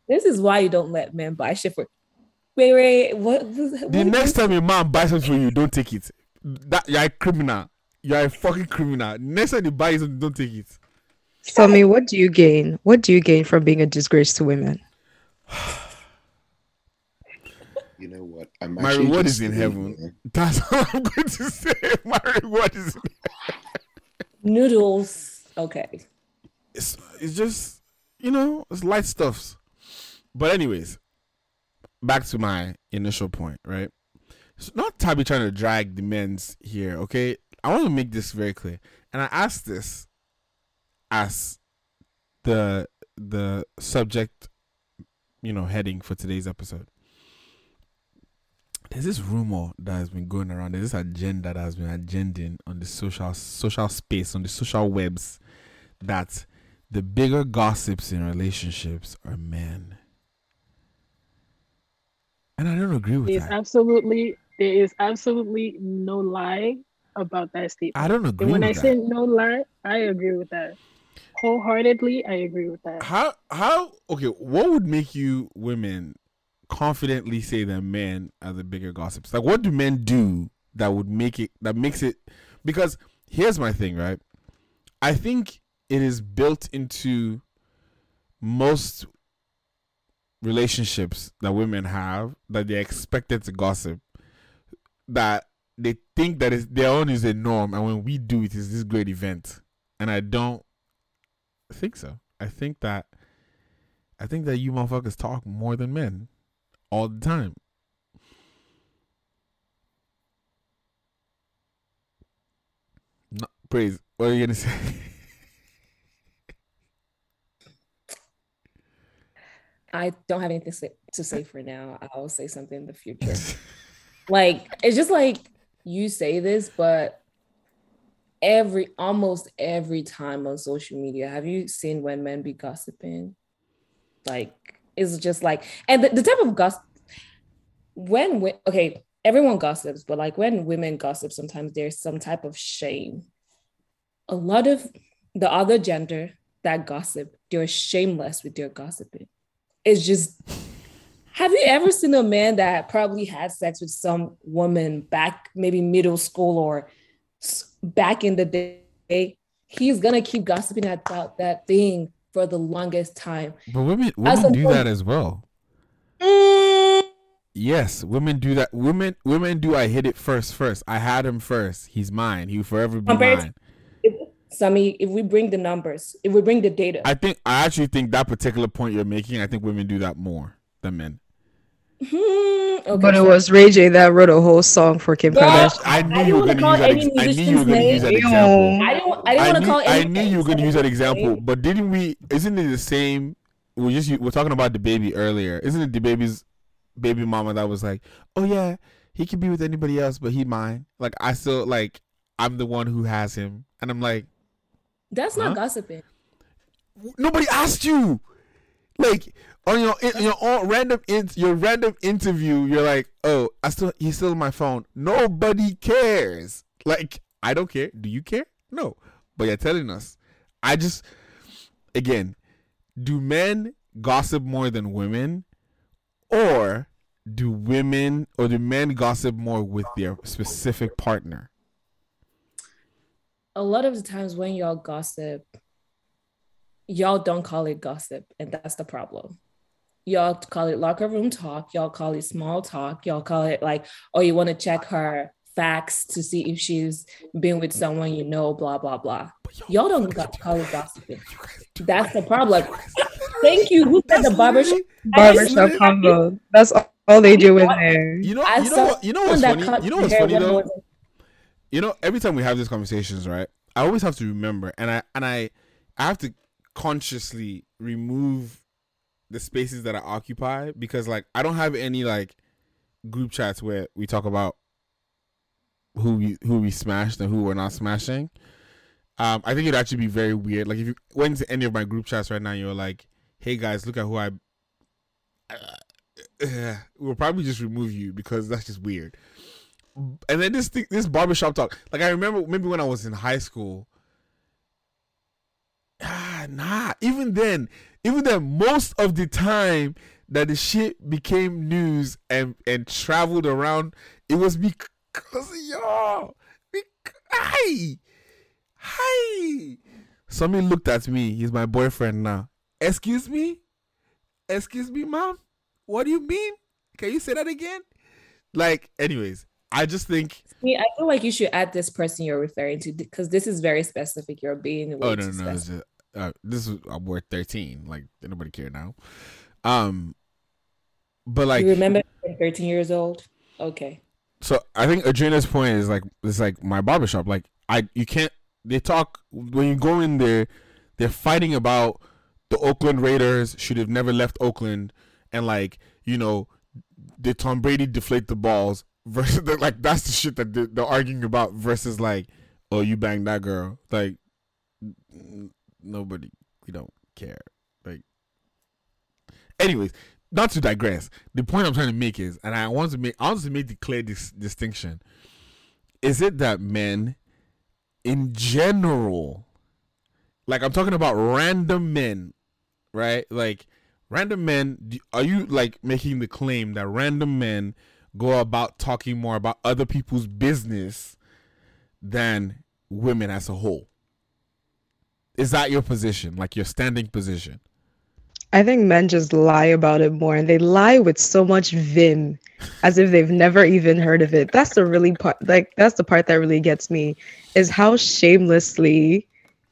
This is why you don't let men buy shit for. Wait, wait. What? what the next time a man buys something for you, don't take it. That you're a criminal. You're a fucking criminal. Next time you buy something, don't take it. Tell me, what do you gain? What do you gain from being a disgrace to women? You know? I'm My reward is in heaven. That's all I'm going to say. My reward is in Noodles. Okay. It's it's just you know it's light stuffs. But anyways, back to my initial point, right? It's not Tabby trying to drag the men's here, okay? I want to make this very clear. And I ask this as the the subject, you know, heading for today's episode. There's this rumor that has been going around. There's this agenda that has been agending on the social social space, on the social webs, that the bigger gossips in relationships are men. And I don't agree with There's that. absolutely there is absolutely no lie about that statement. I don't agree. And when I that. say no lie, I agree with that. Wholeheartedly, I agree with that. How how okay, what would make you women confidently say that men are the bigger gossips? Like what do men do that would make it that makes it because here's my thing, right? I think it is built into most relationships that women have that they're expected to gossip that they think that is their own is a norm and when we do it is this great event and i don't think so i think that i think that you motherfuckers talk more than men all the time no, praise what are you gonna say I don't have anything to say for now. I'll say something in the future. like it's just like you say this, but every almost every time on social media, have you seen when men be gossiping? Like it's just like and the, the type of gossip when we, okay, everyone gossips, but like when women gossip, sometimes there's some type of shame. A lot of the other gender that gossip, they're shameless with their gossiping it's just have you ever seen a man that probably had sex with some woman back maybe middle school or back in the day he's gonna keep gossiping about that thing for the longest time. But women women do that as well. Mm. yes women do that. Women women do i hit it first first. I had him first. He's mine. He will forever be mine. Sammy, if we bring the numbers, if we bring the data. I think I actually think that particular point you're making, I think women do that more than men. Hmm, okay, but it was Ray J that wrote a whole song for Kim Kardashian. I knew you were going to use that. Ex- I knew you were going to use that example. I didn't. I didn't want to call. I knew you were going to use that example. But didn't we? Isn't it the same? We just we're talking about the baby earlier. Isn't it the baby's baby mama that was like, "Oh yeah, he can be with anybody else, but he mine." Like I still like I'm the one who has him, and I'm like, that's not gossiping. Nobody asked you. Like on your in, your own random in, your random interview, you're like, oh, I still he's still on my phone. Nobody cares. Like I don't care. Do you care? No. But you're telling us. I just again, do men gossip more than women, or do women or do men gossip more with their specific partner? a lot of the times when y'all gossip, y'all don't call it gossip, and that's the problem. Y'all call it locker room talk, y'all call it small talk, y'all call it like, oh, you want to check her facts to see if she's been with someone you know, blah, blah, blah. Y'all don't got, call it gossiping. That's the problem. Thank you. Who said the barbershop? Barbershop combo. That's all, all they do in there. You know, you know, what, you know what's funny? You know what's funny though? you know, every time we have these conversations, right? I always have to remember, and I and I, I have to consciously remove the spaces that I occupy because, like, I don't have any like group chats where we talk about who we who we smashed and who we're not smashing. Um, I think it'd actually be very weird. Like if you went to any of my group chats right now, you're like, "Hey guys, look at who I uh, we'll probably just remove you because that's just weird. And then this thing, this barbershop talk, like I remember maybe when I was in high school. Ah, nah. Even then, even then, most of the time that the shit became news and and traveled around, it was because of y'all. Hi, hi. Somebody looked at me. He's my boyfriend now. Excuse me, excuse me, mom. What do you mean? Can you say that again? Like, anyways, I just think. See, I feel like you should add this person you're referring to because this is very specific. You're being. Oh no, no, just, uh, this is I'm worth thirteen. Like, nobody care now. Um, but like, you remember 13 years old? Okay. So I think Adrena's point is like it's like my barbershop. Like I, you can't. They talk when you go in there. They're fighting about the Oakland Raiders should have never left Oakland, and like you know, did Tom Brady deflate the balls versus the, like that's the shit that they're, they're arguing about versus like, oh, you banged that girl. Like nobody, we don't care. Like, anyways, not to digress. The point I'm trying to make is, and I want to make, I want to make the clear dis- distinction. Is it that men, in general, like I'm talking about random men, right? Like random men. Are you like making the claim that random men go about talking more about other people's business than women as a whole? Is that your position, like your standing position? I think men just lie about it more and they lie with so much vim as if they've never even heard of it. That's the really part like that's the part that really gets me is how shamelessly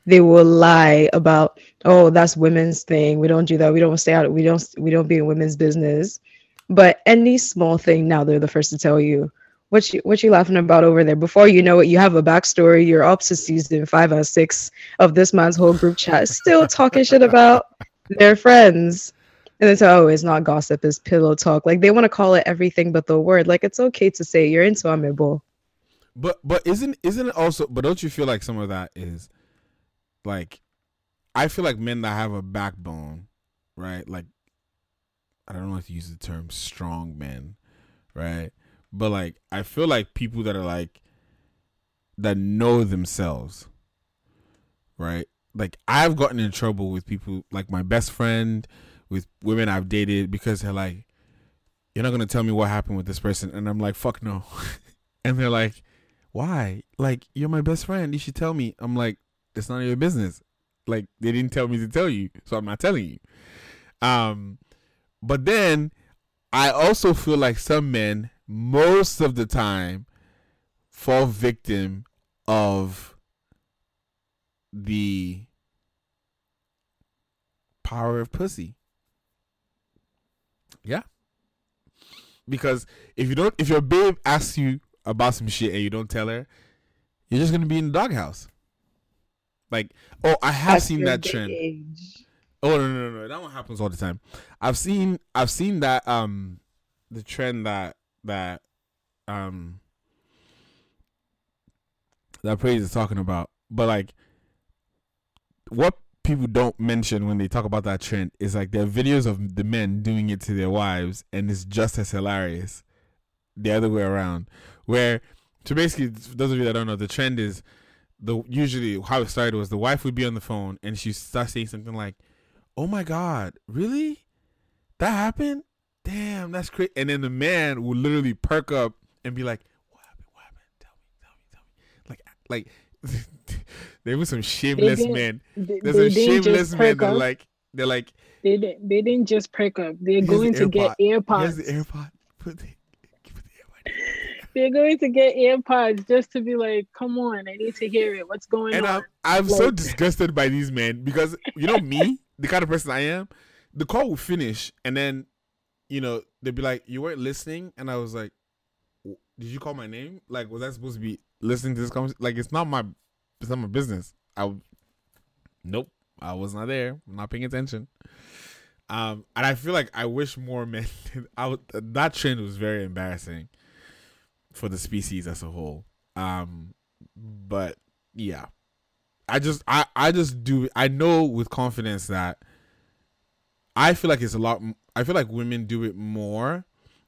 they will lie about oh that's women's thing. We don't do that. We don't stay out we don't we don't be in women's business. But any small thing now they're the first to tell you what you what you laughing about over there? Before you know it, you have a backstory. You're up to season five or six of this man's whole group chat, still talking shit about their friends. And it's oh, it's not gossip, it's pillow talk. Like they want to call it everything but the word. Like it's okay to say you're into amiibo. But but isn't isn't it also but don't you feel like some of that is like I feel like men that have a backbone, right? Like I don't know if to use the term strong men, right? But like I feel like people that are like that know themselves, right? like I've gotten in trouble with people like my best friend, with women I've dated because they're like, You're not gonna tell me what happened with this person and I'm like, fuck no. and they're like, Why? Like, you're my best friend, you should tell me. I'm like, it's none of your business. Like they didn't tell me to tell you, so I'm not telling you. Um but then I also feel like some men most of the time fall victim of the power of pussy. Yeah. Because if you don't if your babe asks you about some shit and you don't tell her, you're just gonna be in the doghouse. Like, oh, I have That's seen that trend. Age. Oh no, no, no, no. That one happens all the time. I've seen I've seen that um the trend that that um that praise is talking about. But like what people don't mention when they talk about that trend is like there are videos of the men doing it to their wives, and it's just as hilarious. The other way around, where so basically, those of you that don't know, the trend is the usually how it started was the wife would be on the phone and she starts saying something like, "Oh my god, really? That happened? Damn, that's crazy." And then the man will literally perk up and be like, "What happened? What happened? Tell me, tell me, tell me." Like, like there was some shameless men. There's some shameless men that like they're like they didn't they didn't just perk up. They're going the to get AirPods. Here's the AirPod. Put the, give the AirPod. They're going to get AirPods just to be like, come on, I need to hear it. What's going and on? And I'm, I'm like, so disgusted by these men because you know me, the kind of person I am. The call will finish and then, you know, they'd be like, "You weren't listening," and I was like, "Did you call my name? Like, was I supposed to be listening to this conversation? Like, it's not my it's not my business. I nope, I was not there. I'm not paying attention. Um, and I feel like I wish more men. I would, that trend was very embarrassing for the species as a whole. Um, but yeah, I just I I just do I know with confidence that I feel like it's a lot. I feel like women do it more,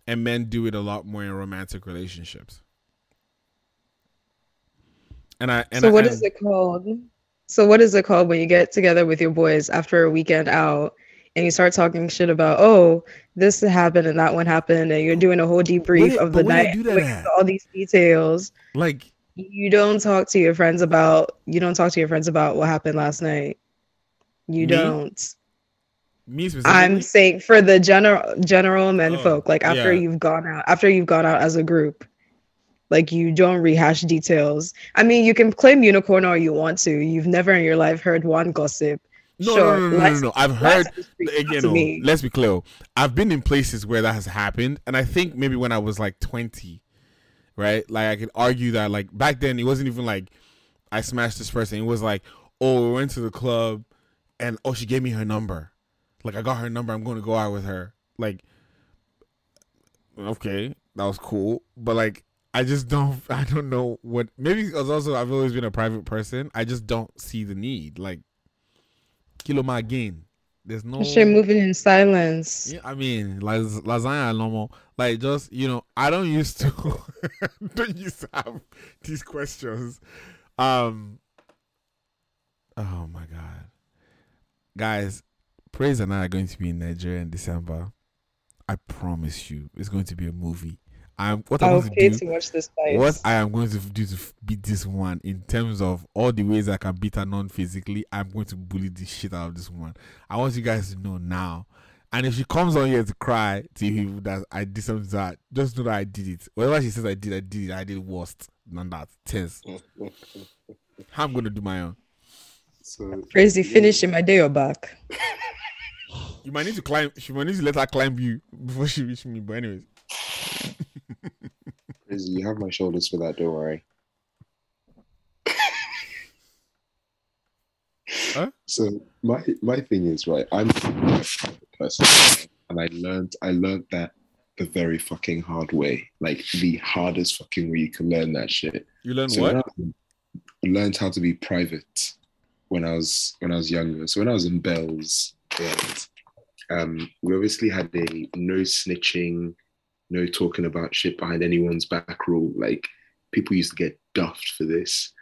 and men do it a lot more in romantic relationships. And I and so what I, is it called? So what is it called when you get together with your boys after a weekend out and you start talking shit about oh this happened and that one happened and you're doing a whole debrief of the night with all these details. like You don't talk to your friends about you don't talk to your friends about what happened last night. You Me? don't. Me specifically. I'm saying for the general general men Oh, folk, like after yeah. you've gone out, after you've gone out as a group, like you don't rehash details. I mean, you can claim unicorn all you want to. You've never in your life heard one gossip. No, Sure, no, no, no, no, no. I've heard again. to No, me. let's be clear. Oh. I've been in places where that has happened, and I think maybe when I was like twenty, right? Like I could argue that like back then it wasn't even like I smashed this person. It was like, oh, we went to the club, and oh, she gave me her number. Like I got her number. I'm going to go out with her. Like, okay, that was cool, but like. I just don't. I don't know what. Maybe because also I've always been a private person. I just don't see the need. Like, kilo my gain. There's no. Shit moving in silence. Yeah, I mean, las- lasagna normal. Like just you know, I don't used to don't used to have these questions. Um. Oh my god, guys, Praise and I are going to be in Nigeria in December. I promise you, it's going to be a movie. I'm what I'm going to do. to watch this fight. What I am going to do to beat this one in terms of all the ways I can beat her non physically, I'm going to bully the shit out of this one. I want you guys to know now. And if she comes on here to cry to you that I did something to her, just know that I did it. Whatever she says I did, I did it. I did worst than that. Tense. How I'm going to do my own. So Crazy finishing my day or back. You might need to climb. She might need to let her climb you before she reach me. But anyways, Crazy, you have my shoulders for that. Don't worry. Huh? So my my thing is right. I'm a private person, and I learned I learned that the very fucking hard way, like the hardest fucking way you can learn that shit. you learn So what? I learned how to be private when I was when I was younger. So when I was in Bells, um, we obviously had a no snitching, no talking about shit behind anyone's back rule. Like people used to get duffed for this.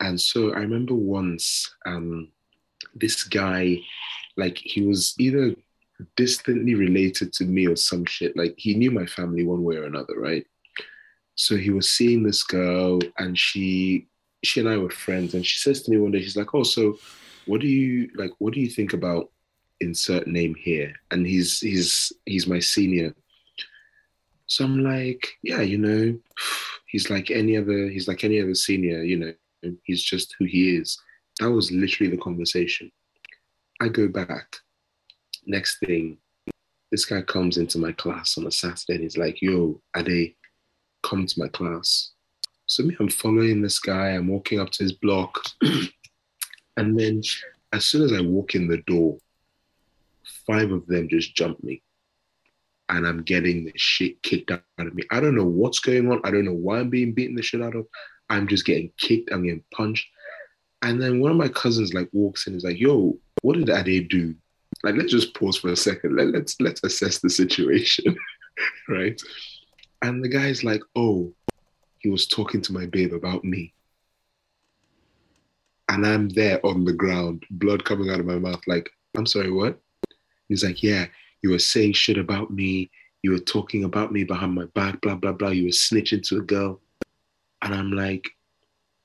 And so I remember once um, this guy, like he was either distantly related to me or some shit. Like he knew my family one way or another, right? So he was seeing this girl, and she, she and I were friends. And she says to me one day, she's like, "Oh, so what do you like? What do you think about insert name here?" And he's he's he's my senior. So I'm like, yeah, you know, he's like any other. He's like any other senior, you know. He's just who he is. That was literally the conversation. I go back. Next thing, this guy comes into my class on a Saturday and he's like, yo, Ade, come to my class. So me, I'm following this guy, I'm walking up to his block. and then as soon as I walk in the door, five of them just jump me. And I'm getting the shit kicked out of me. I don't know what's going on. I don't know why I'm being beaten the shit out of. I'm just getting kicked, I'm getting punched. And then one of my cousins like walks in is like, yo, what did Ade do? Like, let's just pause for a second. Let, let's let's assess the situation. right? And the guy's like, oh, he was talking to my babe about me. And I'm there on the ground, blood coming out of my mouth, like, I'm sorry, what? He's like, yeah, you were saying shit about me. You were talking about me behind my back, blah, blah, blah. You were snitching to a girl. And I'm like,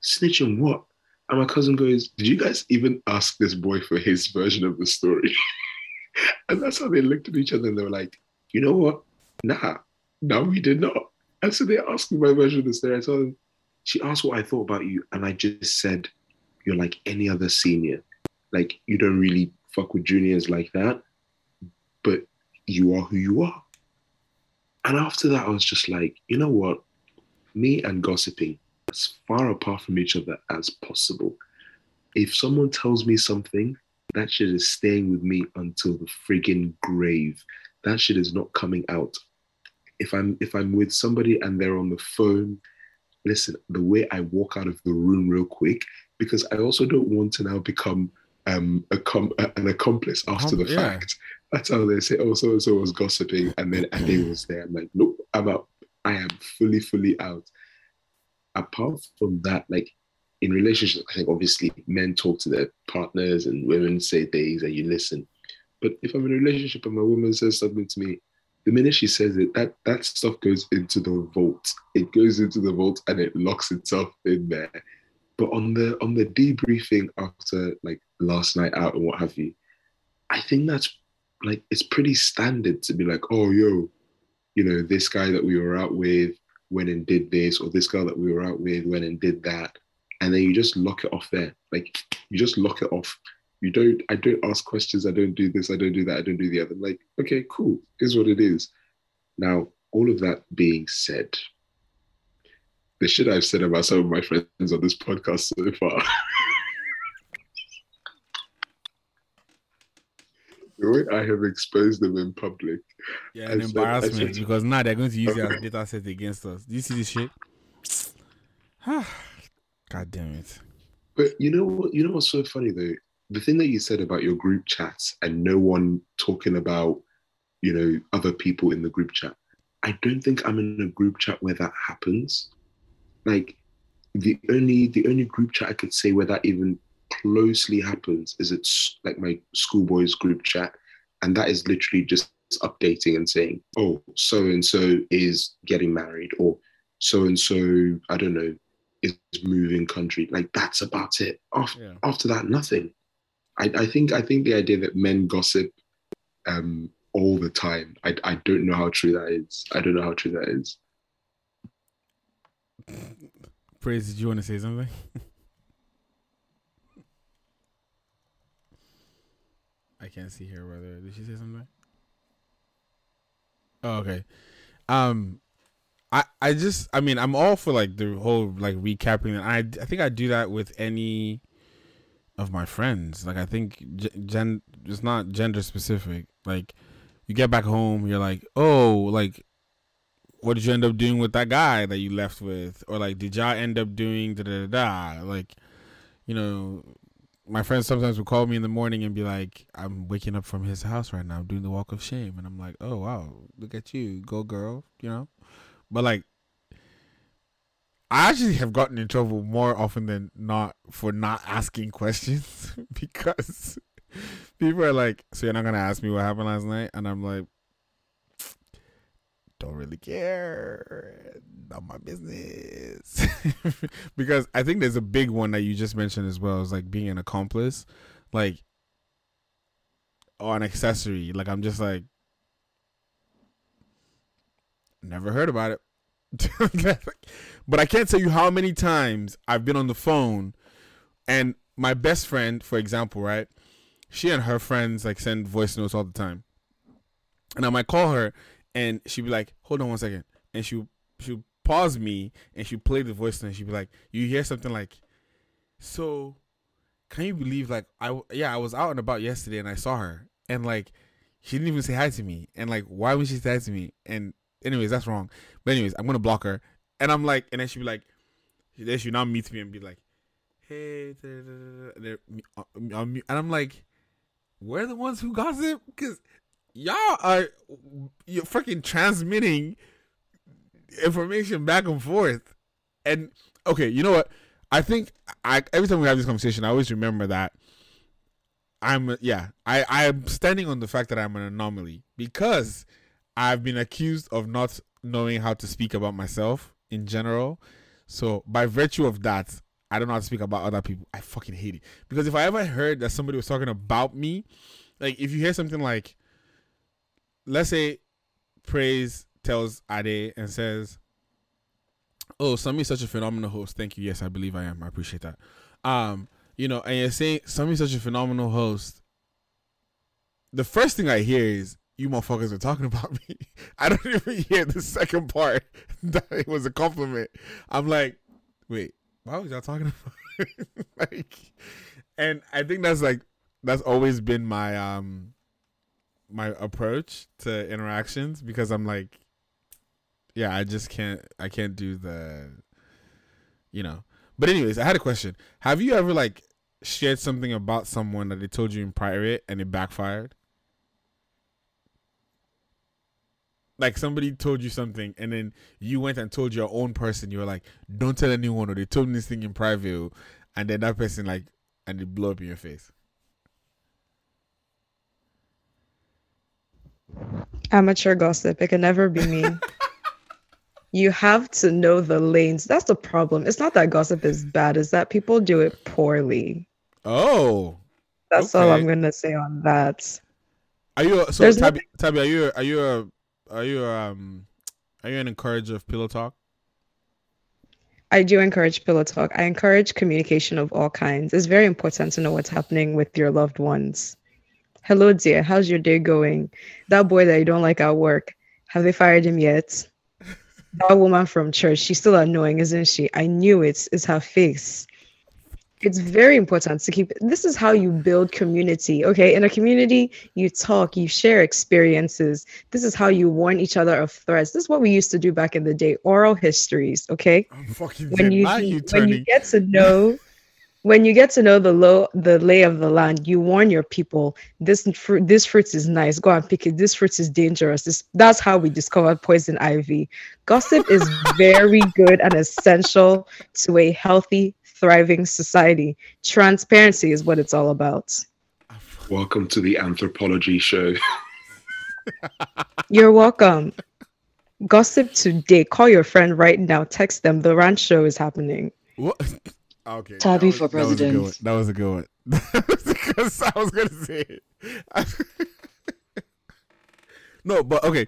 snitching what? And my cousin goes, Did you guys even ask this boy for his version of the story? and that's how they looked at each other and they were like, You know what? Nah, no, we did not. And so they asked me my version of the story. I told them, She asked what I thought about you. And I just said, You're like any other senior. Like, you don't really fuck with juniors like that, but you are who you are. And after that, I was just like, You know what? Me and gossiping, as far apart from each other as possible. If someone tells me something, that shit is staying with me until the friggin' grave. That shit is not coming out. If I'm if I'm with somebody and they're on the phone, listen, the way I walk out of the room real quick, because I also don't want to now become um, a com- an accomplice after the yeah. fact. That's how they say, oh, so and so was gossiping, and then Ade was there. I'm like, nope, I'm out. I am fully, fully out. Apart from that, like in relationships, I think obviously men talk to their partners and women say things and you listen. But if I'm in a relationship and my woman says something to me, the minute she says it, that that stuff goes into the vault. It goes into the vault and it locks itself in there. But on the on the debriefing after like last night out and what have you, I think that's like it's pretty standard to be like, oh yo, you know, this guy that we were out with went and did this, or this girl that we were out with went and did that. And then you just lock it off there. Like you just lock it off. You don't, I don't ask questions. I don't do this. I don't do that. I don't do the other. Like, okay, cool. Is what it is. Now, all of that being said, the shit I've said about some of my friends on this podcast so far. the way I have exposed them in public. Yeah, an embarrassment said, because now they're going to use it as data set against us. Do you see this shit? Ah, God damn it. But you know what? You know what's so funny though? The thing that you said about your group chats and no one talking about, you know, other people in the group chat. I don't think I'm in a group chat where that happens. Like the only the only group chat I could say where that even closely happens is it's like my schoolboys group chat, and that is literally just updating and saying, "Oh, so and so is getting married," or "So and so, I don't know, is moving country." Like that's about it. After, yeah. after that, nothing. I, I think I think the idea that men gossip um, all the time. I, I don't know how true that is. I don't know how true that is. Praise, did you want to say something? I can't see her whether did she say something? Oh, okay. Um I I just I mean I'm all for like the whole like recapping and I I think I do that with any of my friends. Like I think gen it's not gender specific. Like you get back home, you're like, "Oh, like what did you end up doing with that guy that you left with?" Or like did y'all end up doing da da da? Like you know, my friends sometimes will call me in the morning and be like, "I'm waking up from his house right now, doing the walk of shame," and I'm like, "Oh wow, look at you, go girl," you know. But like, I actually have gotten in trouble more often than not for not asking questions because people are like, "So you're not gonna ask me what happened last night?" And I'm like, "Don't really care, not my business." because I think there's a big one that you just mentioned as well, is like being an accomplice, like or an accessory. Like I'm just like, never heard about it. but I can't tell you how many times I've been on the phone and my best friend, for example, right? she and her friends like send voice notes all the time. And I might call her and she'd be like, hold on one second. And she she pause me and she'd play the voice note and she'd be like, you hear something like, so can you believe like I yeah, I was out and about yesterday and I saw her and like she didn't even say hi to me. And like why would she say hi to me? And anyways, that's wrong. But anyways, I'm gonna block her. And I'm like, and then she'd be like, then she now meets me and be like, hey, and I'm like, we're the ones who gossip because y'all are you're freaking transmitting information back and forth. And okay, you know what? I think I every time we have this conversation, I always remember that I'm yeah, I I'm standing on the fact that I'm an anomaly because I've been accused of not knowing how to speak about myself in general. So by virtue of that, I don't know how to speak about other people. I fucking hate it. Because if I ever heard that somebody was talking about me, like if you hear something like, let's say, Praise tells Ade and says, "Oh, Sami's such a phenomenal host. Thank you. Yes, I believe I am. I appreciate that." Um, you know, and you're saying Sami's such a phenomenal host. The first thing I hear is, "You motherfuckers are talking about me." I don't even hear the second part that it was a compliment. I'm like, wait, why was y'all talking about like and I think that's like that's always been my um my approach to interactions because I'm like yeah, I just can't I can't do the you know. But anyways, I had a question. Have you ever like shared something about someone that they told you in private and it backfired? Like somebody told you something and then you went and told your own person, you were like, Don't tell anyone or they told me this thing in private and then that person like and it blew up in your face. Amateur gossip. It can never be me. you have to know the lanes. That's the problem. It's not that gossip is bad, it's that people do it poorly. Oh. That's okay. all I'm gonna say on that. Are you so Tabby, Tabby, are you are you a are you um are you an encourager of pillow talk? I do encourage pillow talk. I encourage communication of all kinds. It's very important to know what's happening with your loved ones. Hello, dear. How's your day going? That boy that you don't like at work, have they fired him yet? that woman from church, she's still annoying, isn't she? I knew it. It's her face it's very important to keep this is how you build community okay? In a community you talk you share experiences. This is how you warn each other of threats. This is what we used to do back in the day oral histories okay? When you, you when you get to know when you get to know the low the lay of the land you warn your people this fruit this fruit is nice go and pick it this fruit is dangerous. This, that's how we discovered poison ivy. Gossip is very good and essential to a healthy thriving society. Transparency is what it's all about. Welcome to the anthropology show. You're welcome. Gossip today. Call your friend right now. Text them. The ranch show is happening. What? Okay. Tabby for president. That was a good one. That was a good one. I was gonna say it. no, but okay.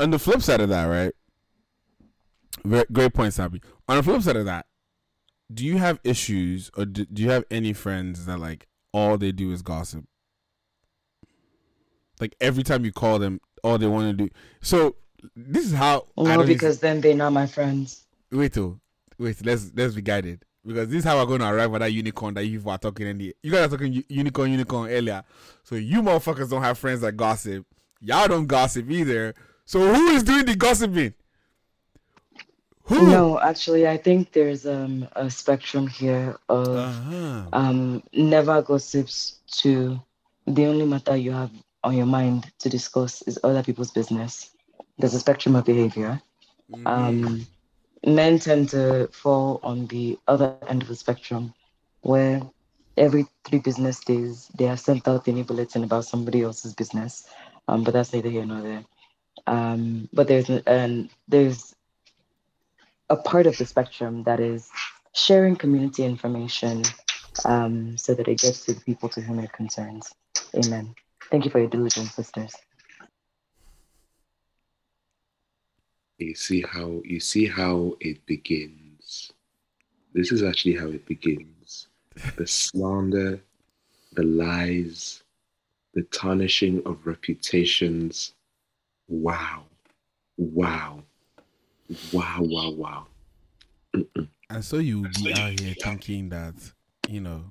On the flip side of that, right? Great point, Sabi. On the flip side of that, do you have issues or do, do you have any friends that like all they do is gossip? Like every time you call them, all they want to do. So this is how. No, because then they're not my friends. Wait, till wait. Let's let's be guided because this is how we're going to arrive at that unicorn that you were talking in the. You guys are talking unicorn, unicorn earlier. So you motherfuckers don't have friends that gossip. Y'all don't gossip either. So who is doing the gossiping? Who? No, actually, I think there's um, a spectrum here of uh-huh. um, never gossips to the only matter you have on your mind to discuss is other people's business. There's a spectrum of behavior. Mm-hmm. Um, men tend to fall on the other end of the spectrum where every three business days they are sent out any bulletin about somebody else's business. Um, but that's neither here nor there. Um, but there's and there's a part of the spectrum that is sharing community information um, so that it gets to the people to whom it concerns. Amen. Thank you for your diligence, sisters. You see how you see how it begins. This is actually how it begins. The slander, the lies, the tarnishing of reputations. Wow. Wow. Wow, wow, wow. Mm-mm. And so you would be out here thinking that, you know.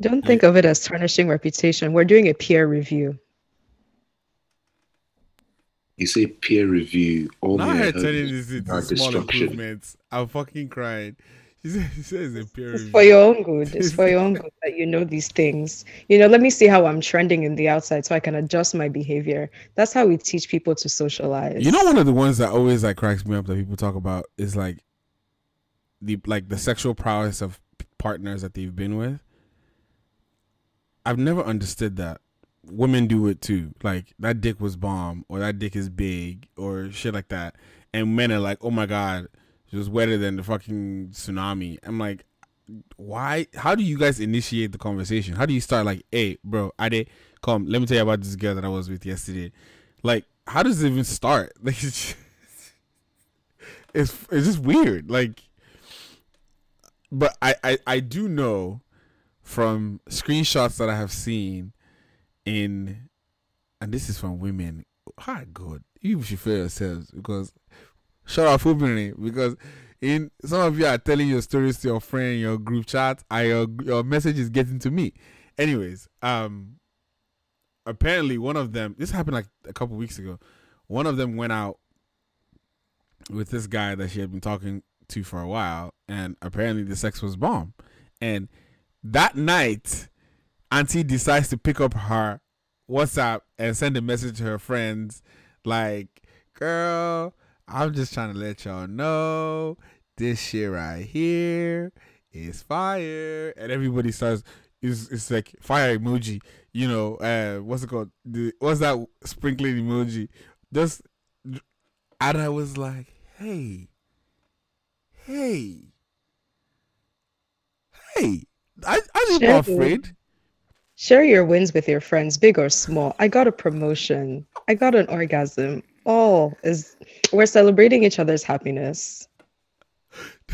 Don't think of it as tarnishing reputation. We're doing a peer review. You say peer review. All now I telling you this small improvements. I'm fucking crying. He says a peer it's for your own good. It's for your own good that you know these things. You know, let me see how I'm trending in the outside so I can adjust my behavior. That's how we teach people to socialize. You know, one of the ones that always like cracks me up that people talk about is like the like the sexual prowess of partners that they've been with. I've never understood that. Women do it too. Like that dick was bomb or that dick is big or shit like that. And men are like, oh my god, it was wetter than the fucking tsunami. I'm like, why? How do you guys initiate the conversation? How do you start? Like, hey, bro, I did come. Let me tell you about this girl that I was with yesterday. Like, how does it even start? Like, it's just, it's, it's just weird. Like, but I, I I do know from screenshots that I have seen in, and this is from women. Hi, God, you should feel yourselves because shut up openly because in some of you are telling your stories to your friend your group chat and your, your message is getting to me. Anyways um apparently one of them this happened like a couple weeks ago. One of them went out with this guy that she had been talking to for a while and apparently the sex was bomb. And That night, Auntie decides to pick up her WhatsApp and send a message to her friends like, girl, I'm just trying to let y'all know this shit right here is fire. And everybody starts it's it's like fire emoji, you know, uh what's it called? The what's that sprinkling emoji? Just and I was like, hey, hey, hey, I, I not afraid. Share your wins with your friends, big or small. I got a promotion. I got an orgasm. All is we're celebrating each other's happiness.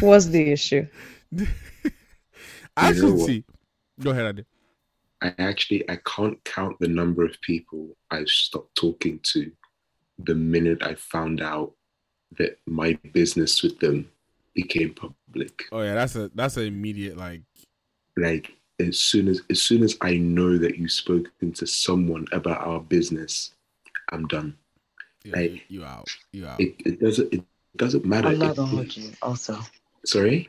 What's the issue? I should see. Go ahead, Adi. I actually I can't count the number of people I've stopped talking to the minute I found out that my business with them became public. Oh yeah, that's a that's an immediate like like as soon as as soon as I know that you've spoken to someone about our business, I'm done. Yeah, like, you, out. You out. It, it doesn't it doesn't matter. I'm not gonna hold you also. Sorry?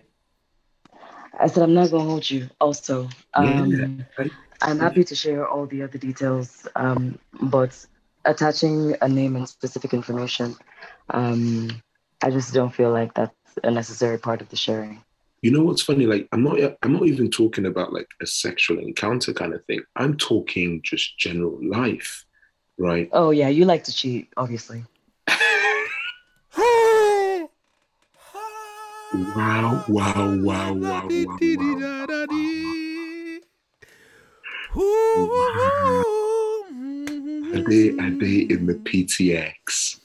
I said I'm not gonna hold you also. Um yeah. I'm happy to share all the other details. Um, but attaching a name and specific information, um, I just don't feel like that's a necessary part of the sharing. You know what's funny? Like I'm not I'm not even talking about like a sexual encounter kind of thing. I'm talking just general life, right? Oh yeah, you like to cheat, obviously. wow, wow, wow, wow, wow, wow. wow. Are they are they in the PTX?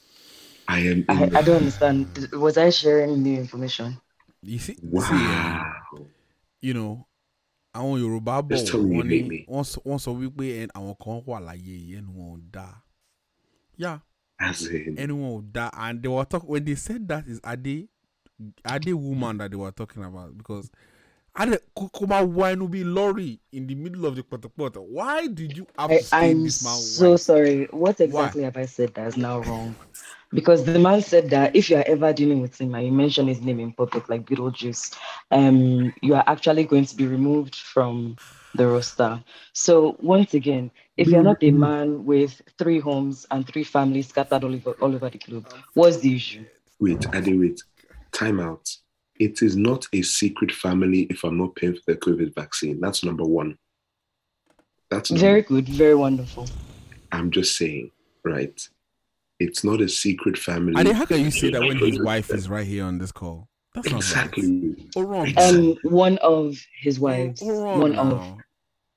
I am. I, the... I, don't understand. Was I sharing new information? You see, wow. See, you know, àwọn Yorùbá bọ̀ wọ́n ní wọ́n sọ wípé àwọn kan wà láyé ẹnu wọn ò dáa. In. Ẹnu wọn ò dáa and they were talking when they said that is Ade Ade woman that they were talking about because kó máa wá ẹnu bíi lorry in the middle of the pọ̀tọ̀pọ̀tọ̀ why did you have to say I'm this man so sorry. What exactly why? have I said that is now wrong? Because the man said that if you are ever dealing with him and you mention his name in public like Beetlejuice um you are actually going to be removed from the roster. So once again if you're not a man with three homes and three families scattered all over, all over the globe what's the issue? wait Adi wait time out it is not a secret family if I'm not paying for the COVID vaccine. That's number one. That's very good, very wonderful. I'm just saying, right? It's not a secret family. And how can you say that when his wife is right here on this call? That's exactly. Right. Or wrong. Um, one of his wives. Or wrong one of.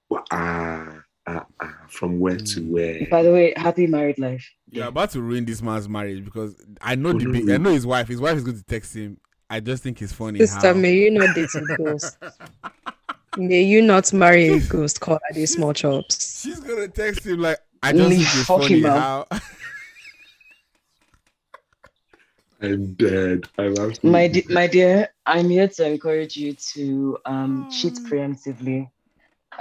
Well, ah, ah, ah, from where to hmm. where? By the way, happy married life. You're about to ruin this man's marriage because I know oh, the no, I know his wife. His wife is going to text him I just think it's funny. Sister, how... may you not date a ghost. may you not marry a ghost called Ade Small Chops. She's gonna text him like, I just think it's funny how. I'm dead. I'm absolutely my dead. my dear. I'm here to encourage you to um, cheat hmm. preemptively.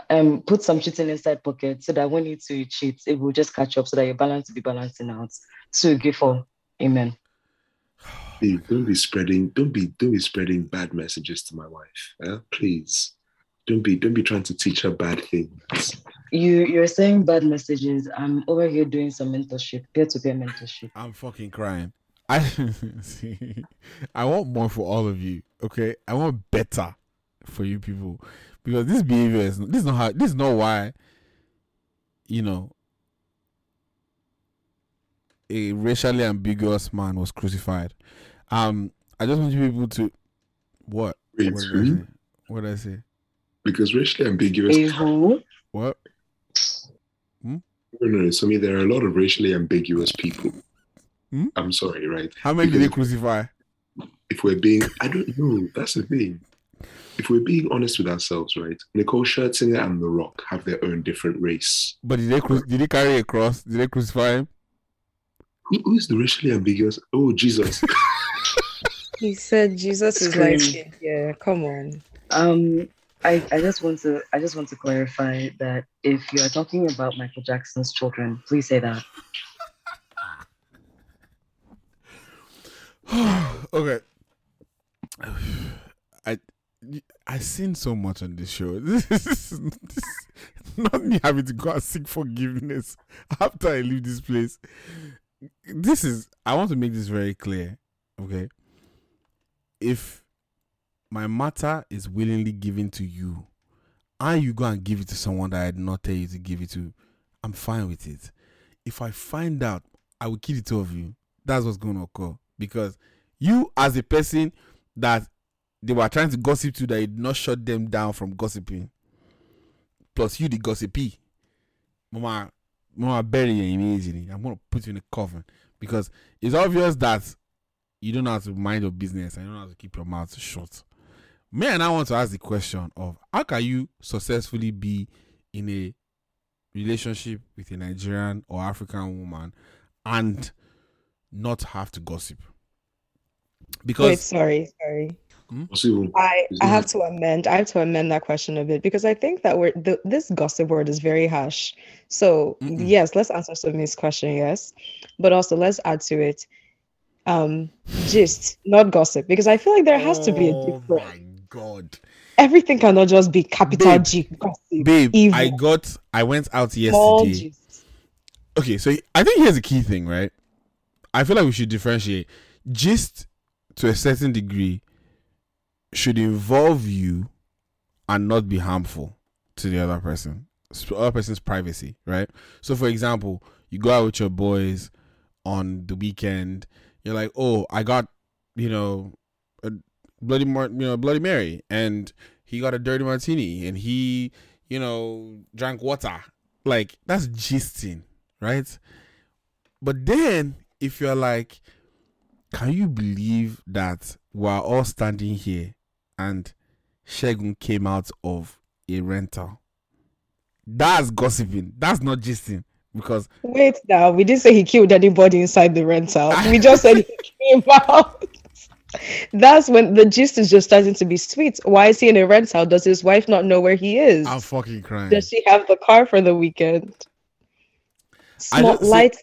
Um, put some cheating inside pocket so that when you two cheat, it will just catch up so that your balance will be balancing out. So give for amen don't be spreading, don't be, don't be spreading bad messages to my wife. Eh? Please, don't be, don't be trying to teach her bad things. You, you're saying bad messages. I'm over here doing some mentorship, peer-to-peer mentorship. I'm fucking crying. I see. I want more for all of you. Okay, I want better for you people because this behavior is this is not how this is not why. You know, a racially ambiguous man was crucified. Um, I just want you people to what? Wait, what, did I say? what did I say? Because racially ambiguous. What? Hmm? No, no, no. So, I mean, there are a lot of racially ambiguous people. Hmm? I'm sorry, right? How many because did they crucify? If we're being, I don't know. That's the thing. If we're being honest with ourselves, right? Nicole Scherzinger and The Rock have their own different race. But did they cru- did they carry a cross? Did they crucify him? Who, who is the racially ambiguous? Oh, Jesus. He said Jesus is like, yeah, come on. Um, I, I just want to I just want to clarify that if you are talking about Michael Jackson's children, please say that. okay. I I seen so much on this show. This is, this not me having to go and seek forgiveness after I leave this place. This is I want to make this very clear. Okay. If my matter is willingly given to you, and you go and give it to someone that I did not tell you to give it to, I'm fine with it. If I find out, I will kill the two of you. That's what's going to occur. Because you, as a person that they were trying to gossip to, that did not shut them down from gossiping, plus you, the gossipy, Mama, Mama, bury you immediately. I'm going to put you in a coffin. Because it's obvious that you don't know how to mind your business and you don't know how to keep your mouth shut. Me and I want to ask the question of how can you successfully be in a relationship with a Nigerian or African woman and not have to gossip? Because Wait, sorry, sorry. Hmm? I, I have to amend. I have to amend that question a bit because I think that we're the, this gossip word is very harsh. So Mm-mm. yes, let's answer Sumi's question. Yes, but also let's add to it, um, gist, not gossip, because I feel like there has oh, to be a oh difference. My God, everything cannot just be capital babe, G gossip. Babe, evil. I got. I went out yesterday. Okay, so I think here's a key thing, right? I feel like we should differentiate. Gist, to a certain degree, should involve you and not be harmful to the other person, the other person's privacy, right? So, for example, you go out with your boys on the weekend. You're like, oh, I got, you know, a bloody, Mar- you know, Bloody Mary, and he got a dirty martini, and he, you know, drank water. Like that's gisting, right? But then if you're like, can you believe that we're all standing here and Segun came out of a rental. That's gossiping. That's not gisting. Because wait now, we didn't say he killed anybody inside the rental. we just said he came out. That's when the gist is just starting to be sweet. Why is he in a rental? Does his wife not know where he is? I'm fucking crying. Does she have the car for the weekend? Small light.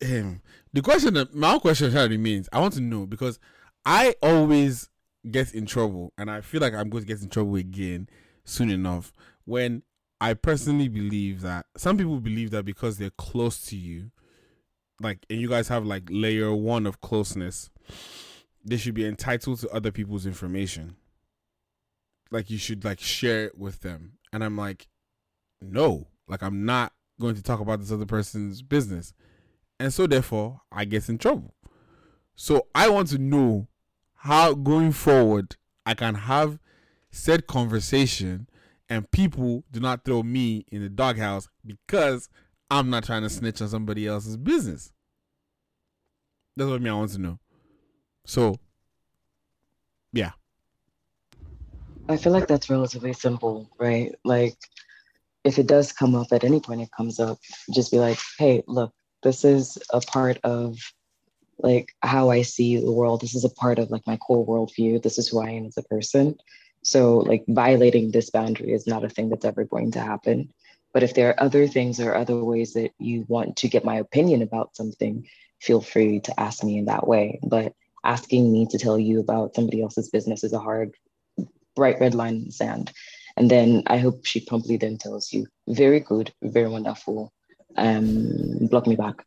Him. The question, that my question remains. I want to know because I always get in trouble, and I feel like I'm going to get in trouble again soon enough. When I personally believe that some people believe that because they're close to you, like, and you guys have like layer one of closeness, they should be entitled to other people's information. Like, you should like share it with them. And I'm like, no, like, I'm not going to talk about this other person's business. And so, therefore, I get in trouble. So, I want to know how going forward I can have said conversation and people do not throw me in the doghouse because I'm not trying to snitch on somebody else's business. That's what me I want to know. So, yeah. I feel like that's relatively simple, right? Like, if it does come up at any point, it comes up, just be like, hey, look, this is a part of like how I see the world. This is a part of like my core worldview. This is who I am as a person. So like violating this boundary is not a thing that's ever going to happen. But if there are other things or other ways that you want to get my opinion about something, feel free to ask me in that way. But asking me to tell you about somebody else's business is a hard, bright red line in the sand. And then I hope she promptly then tells you, very good, very wonderful, um, block me back.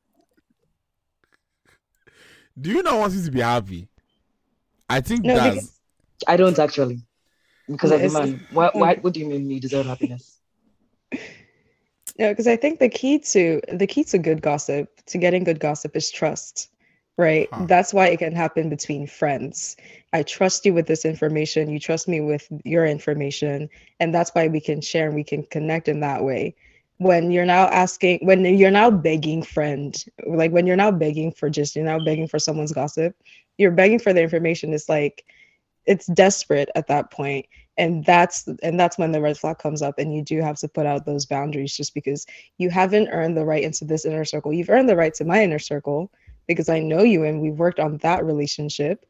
Do you not want you to be happy? I think no, that's. I don't actually, because as a man, why, why? What do you mean me deserve happiness? Yeah, because I think the key to the key to good gossip, to getting good gossip, is trust. Right. Huh. That's why it can happen between friends. I trust you with this information. You trust me with your information, and that's why we can share and we can connect in that way when you're now asking when you're now begging friend like when you're now begging for just you're now begging for someone's gossip you're begging for the information it's like it's desperate at that point and that's and that's when the red flag comes up and you do have to put out those boundaries just because you haven't earned the right into this inner circle. You've earned the right to my inner circle because i know you and we've worked on that relationship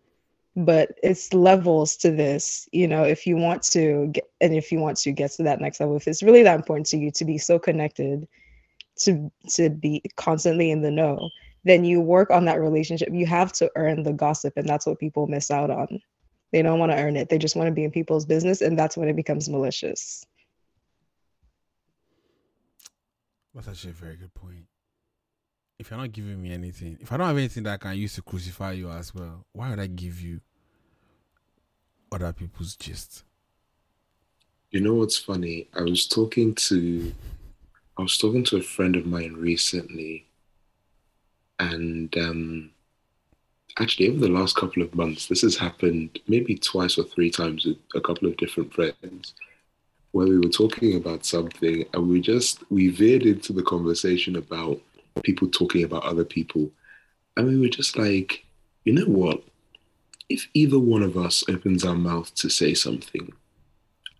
but it's levels to this you know if you want to get and if you want to get to that next level if it's really that important to you to be so connected to to be constantly in the know then you work on that relationship. You have to earn the gossip and that's what people miss out on They don't want to earn it. They just want to be in people's business, and that's when it becomes malicious. That's actually a very good point. If you're not giving me anything, if I don't have anything that I can use to crucify you as well, why would I give you other people's gist? You know what's funny? I was talking to I was talking to a friend of mine recently, and um, actually over the last couple of months, this has happened maybe twice or three times with a couple of different friends, where we were talking about something and we just we veered into the conversation about people talking about other people, and we were just like, you know what? If either one of us opens our mouth to say something,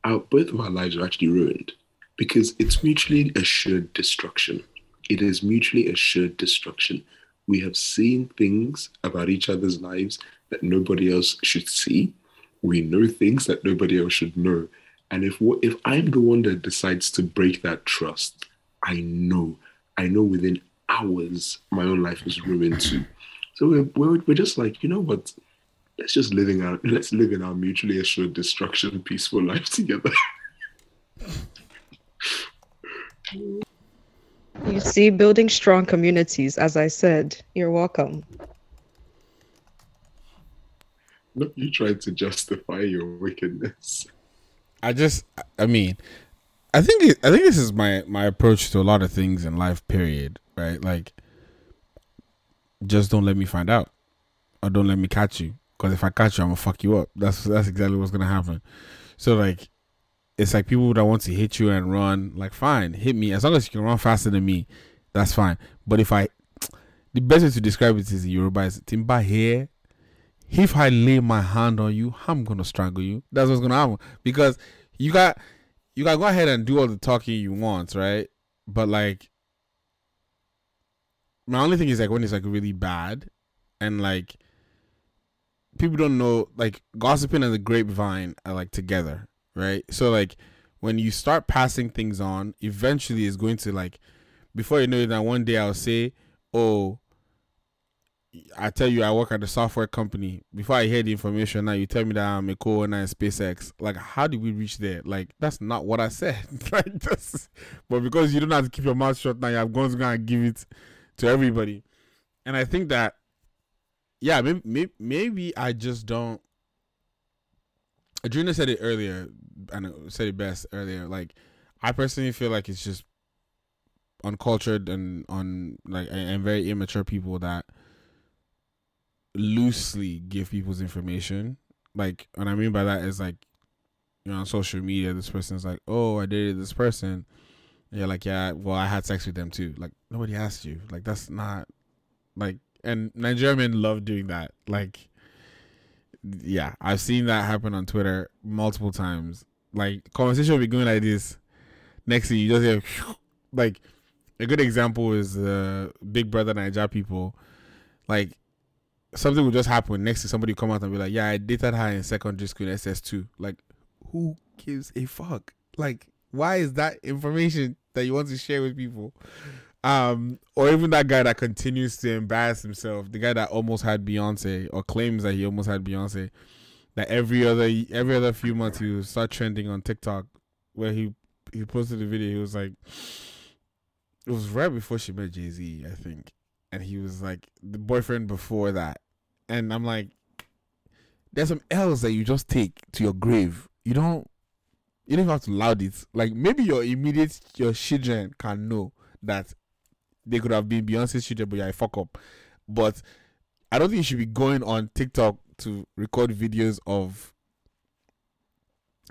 our both of our lives are actually ruined because it's mutually assured destruction. It is mutually assured destruction we have seen things about each other's lives that nobody else should see. We know things that nobody else should know. And if if I'm the one that decides to break that trust, I know, I know within hours my own life is ruined too. So we're, we're, we're just like, you know what? Let's just live in our let's live in our mutually assured destruction, peaceful life together. You see, building strong communities, as I said, you're welcome. Not you trying to justify your wickedness. I just, I mean, I think, it, I think this is my my approach to a lot of things in life. Period. Right? Like, just don't let me find out, or don't let me catch you. Because if I catch you, I'm gonna fuck you up. That's that's exactly what's gonna happen. So like, it's like people that want to hit you and run, like fine, hit me as long as you can run faster than me, that's fine. But if I, the best way to describe it is in Yoruba is timba here. If I lay my hand on you, I'm gonna strangle you. That's what's gonna happen because you got you got go ahead and do all the talking you want, right? But like, my only thing is like when it's like really bad, and like people don't know like gossiping and the grapevine are like together right? So like when you start passing things on, eventually it's going to like before you know it, that one day I'll say, "Oh, I tell you I work at a software company." Before I hear the information, now you tell me that I'm a co-owner in SpaceX. Like, how did we reach there? Like, that's not what I said. like, but because you don't have to keep your mouth shut now, you have gone to go and give it to everybody. And I think that, yeah, maybe maybe, maybe I just don't. Adrena said it earlier and said it best earlier. Like, I personally feel like it's just uncultured and on like and very immature people that loosely give people's information. Like, what I mean by that is like, you know, on social media, this person's like, "Oh, I dated this person." And you're like, "Yeah, well, I had sex with them too." Like, nobody asked you. Like, that's not like. And Nigerian men love doing that. Like, yeah, I've seen that happen on Twitter multiple times like conversation will be going like this. Next thing you just hear like a good example is uh Big Brother Naija people. Like something will just happen. Next to somebody come out and be like, Yeah, I dated her in secondary school in SS two. Like, who gives a fuck? Like, why is that information that you want to share with people? Um, or even that guy that continues to embarrass himself, the guy that almost had Beyonce or claims that he almost had Beyonce that every other every other few months he would start trending on TikTok where he he posted a video. He was like, it was right before she met Jay Z, I think, and he was like the boyfriend before that, and I'm like, there's some L's that you just take to your grave. You don't you don't have to loud it. Like maybe your immediate your children can know that they could have been Beyonce's children, but you're a fuck up. But I don't think you should be going on TikTok to record videos of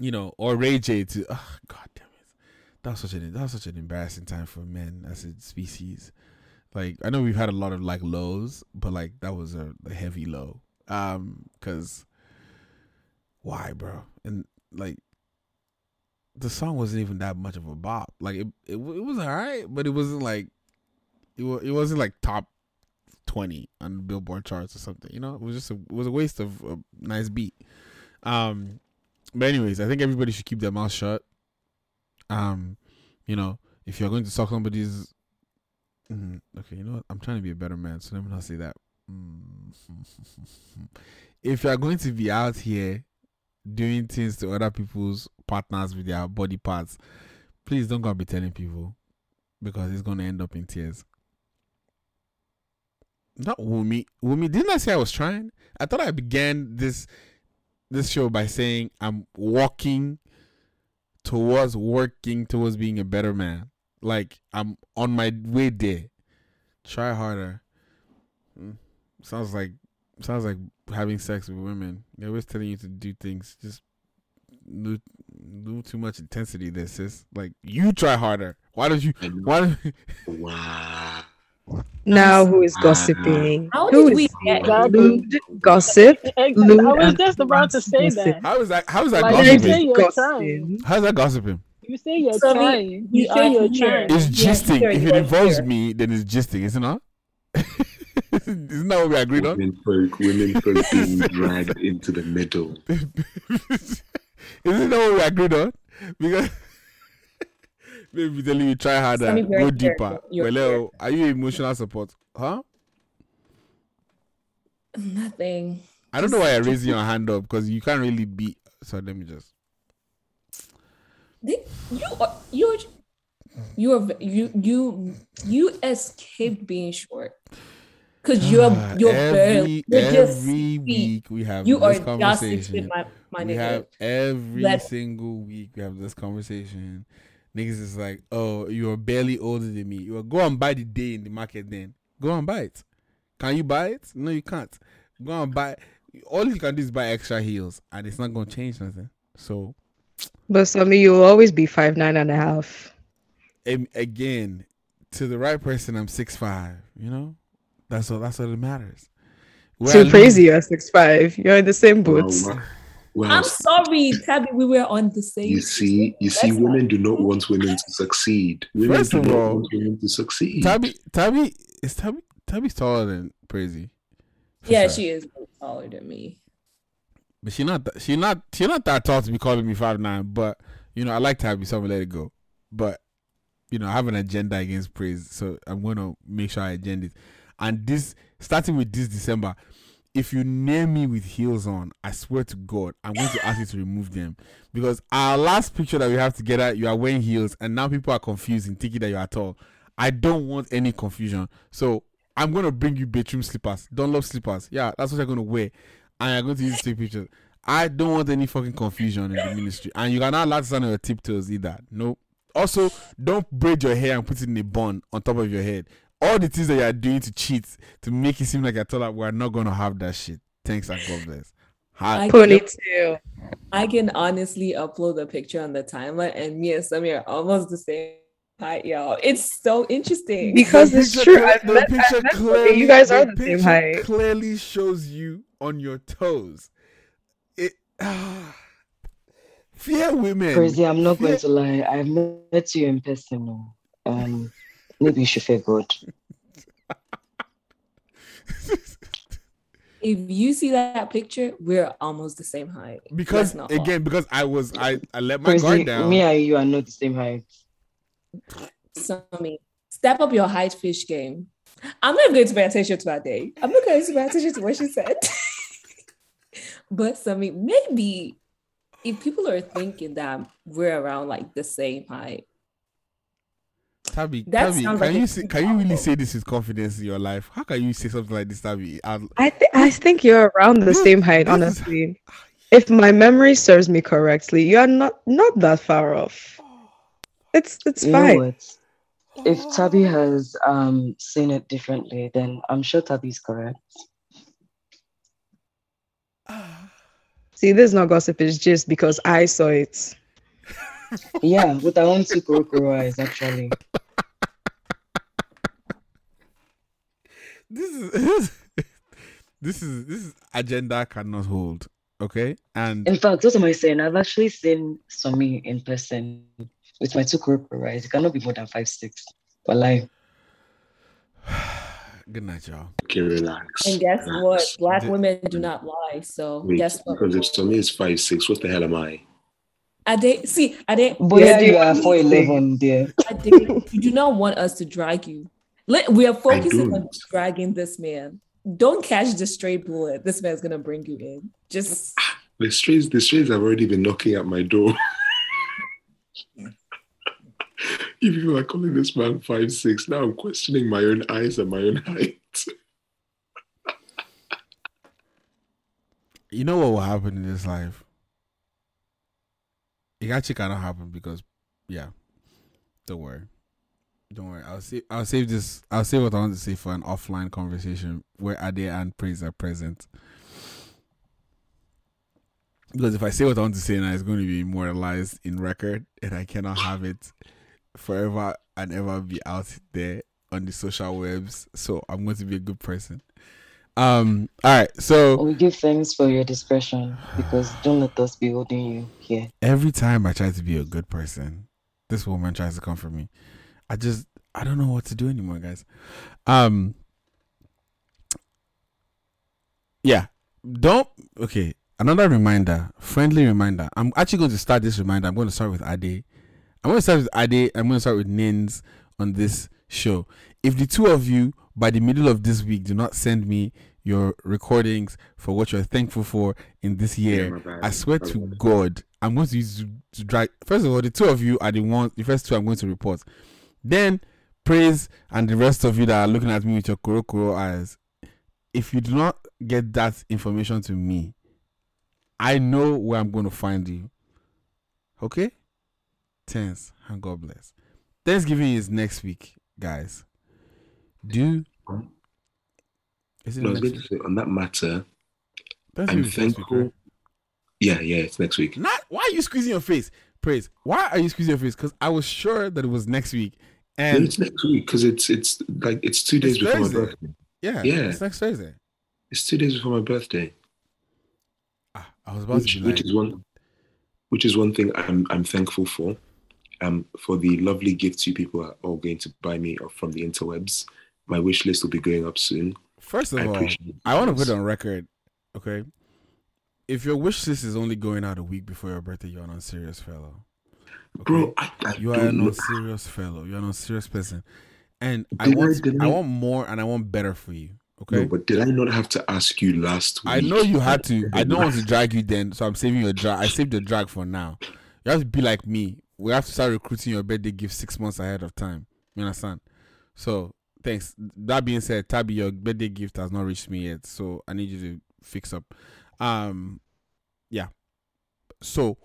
you know or Ray J to oh, god damn it. That was such an that was such an embarrassing time for men as a species. Like I know we've had a lot of like lows but like that was a, a heavy low. Um because why bro? And like the song wasn't even that much of a bop. Like it it, it was alright but it wasn't like it, it wasn't like top 20 on Billboard charts or something. You know, it was just a, it was a waste of a nice beat. Um, but anyways, I think everybody should keep their mouth shut. Um, you know, if you're going to suck somebody's, mm, okay, you know what? I'm trying to be a better man, so let me not say that. if you are going to be out here doing things to other people's partners with their body parts, please don't go and be telling people because it's going to end up in tears. Not Wumi. Wumi, didn't I say I was trying? I thought I began this this show by saying I'm walking towards working towards being a better man. Like I'm on my way there. Try harder. Hmm. Sounds like sounds like having sex with women. They're always telling you to do things. Just do, do too much intensity there, sis. Like you try harder. Why don't you why don't Wow. Now who is gossiping? How who did we get lewd gossip? I Lewd was just about to say gossip. that. how is that how is that Like, you gossiping? you're trying. Gossiping. How's that gossiping? You say you're So, I mean, trying. You we say are you're trying. It's gisting. here, if it involves here. me, then it's gisting, isn't it? Isn't that what we agreed on? Women folk, women folk being dragged into the middle. Isn't that what we agreed on? Because maybe telling you try harder, go deeper. Well, are you emotional support? Huh? Nothing. I don't know why you're raising your hand up because you can't really be. So let me just. You you're you are you you you escaped being short because you're Ah, you're every barely you're just every week we have you are this conversation. my my we nigga. have every Let- single week we have this conversation. Niggas is like, oh, you're barely older than me. You go and buy the day in the market. Then go and buy it. Can you buy it? No, you can't. Go and buy. All you can do is buy extra heels, and it's not gonna change nothing. So But Sammy, you will always be five nine and a half. And again, to the right person, I'm six five. You know, that's all. That's all that matters. Where I Too crazy, you're six five. You're in the same boots. Well, well, I'm sorry, Tabby. We were on the same. you see, you see, That's women not- do not want women to succeed. Women First do of not all, want women to succeed. Tabby, Tabby is Tabby. Tabby's taller than Crazy. Yeah, sure. she is taller than me. But she not that, she not she not that tall to be calling me five nine. But you know, I like Tabby, so I'm gonna let it go. But you know, I have an agenda against praise, so I'm gonna make sure I agenda it. And this starting with this December, if you near me with heels on, I swear to God, I'm going to ask you to remove them because our last picture that we have together, you are wearing heels, and now people are confused and thinking that you are tall. I don't want any confusion, so I'm gonna bring you bedroom slippers, Don't love slippers. Yeah, that's what you're gonna wear, and you're going to use to take pictures. I don't want any fucking confusion in the ministry, and you are not to stand on your tiptoes either. No. Also, don't braid your hair and put it in a bun on top of your head. All the things that you are doing to cheat to make it seem like you're taller, we're not gonna have that shit. Thanks and God bless. Hi. I Ponytail. I can honestly upload a picture on the timeline, and me and Sammy are almost the same height, y'all. It's so interesting. Because The it's true. cle- I've the met, picture clearly- you guys are the same height. Clearly shows you on your toes. It ah, fear women. Crazy, I'm not Fear- going to lie. I've met you in person. Um, maybe you should fear God. if you see that picture, we're almost the same height. because Let's not lie. again, because I was I I let my Crazy, guard down. me and you are not the same height. Sammy, step up your height fish game. I'm not going to pay attention to her day. I'm not going to pay attention to what she said. but Sammy, maybe if people are thinking that we're around like the same height, Tabby, That Tabby, sounds can like you say, can you really say this with confidence in your life? How can you say something like this, Tabby? I'll- I think I think you're around the This- same height, this is- honestly. If my memory serves me correctly, you are not not that far off. It's it's You know fine. what? If Tabby has um seen it differently, then I'm sure Tabby's correct. See, this is not gossip, it's just because I saw it. Yeah, with our own two Kurokuro eyes, actually. this is this is this is agenda cannot hold. Okay, and In fact, what am I saying? I've actually seen Somi in person with my two Kurokuro eyes. It cannot be more than five six. But like, good night, y'all. Okay, relax. and guess relax. what? Black The- women do not lie. So Wait, guess what? because if Tommy is five six, what the hell am I? I did see. I did. boy, Yeah, you you- are four eleven there. I did. You do not want us to drag you. Let, we are focusing on dragging this man. don't catch the stray bullet. This man's gonna bring you in. Just the strays, the strays have already been knocking at my door. if you are calling this man five six. Now I'm questioning my own eyes and my own height. you know what will happen in this life? It actually cannot happen because, yeah, don't worry, don't worry. I'll save. I'll save this. I'll save what I want to say for an offline conversation where Ade and Praise are present. Because if I say what I want to say now, it's going to be immortalized in record, and I cannot have it forever and ever be out there on the social webs. So I'm going to be a good person. Um. All right. So we give thanks for your discretion because don't let us be holding you here. Every time I try to be a good person, this woman tries to come for me. I just I don't know what to do anymore, guys. Um. Yeah. Don't. Okay. Another reminder, friendly reminder. I'm actually going to start this reminder. I'm going to start with Ade. I'm going to start with Ade. I'm going to start with Nins on this show. If the two of you by the middle of this week do not send me your recordings for what you're thankful for in this year, yeah, I swear to God, I'm going to use to drag. First of all, the two of you are the ones. The first two I'm going to report. Then praise and the rest of you that are looking at me with your kuro kuro eyes. If you do not get that information to me, I know where I'm going to find you. Okay? Thanks and God bless. Thanksgiving is next week, guys. Do is it no, going to say on that matter. I'm thankful. Week, right? Yeah, yeah, it's next week. Not why are you squeezing your face? Praise. Why are you squeezing your face? Because I was sure that it was next week. And it's next week because it's it's like it's two days it's before Thursday. my birthday. Yeah, yeah, it's next Thursday. It's two days before my birthday. Ah, I was about which, to be which is one, which is one thing I'm I'm thankful for, um, for the lovely gifts you people are all going to buy me from the interwebs. My wish list will be going up soon. First of I all, I want to put on record, okay. If your wish list is only going out a week before your birthday, you're an unserious fellow. Bro, I, I you are an serious fellow. You're an serious person, and I want I, I, want more and I want better for you. Okay. No, but did I not have to ask you last week? I know you had to. I don't want to drag you then, so I'm saving your drag. I saved the drag for now. You have to be like me. We have to start recruiting your birthday gift six months ahead of time. You understand? So thanks. That being said, Tabby, your birthday gift has not reached me yet, so I need you to fix up. Um, yeah. So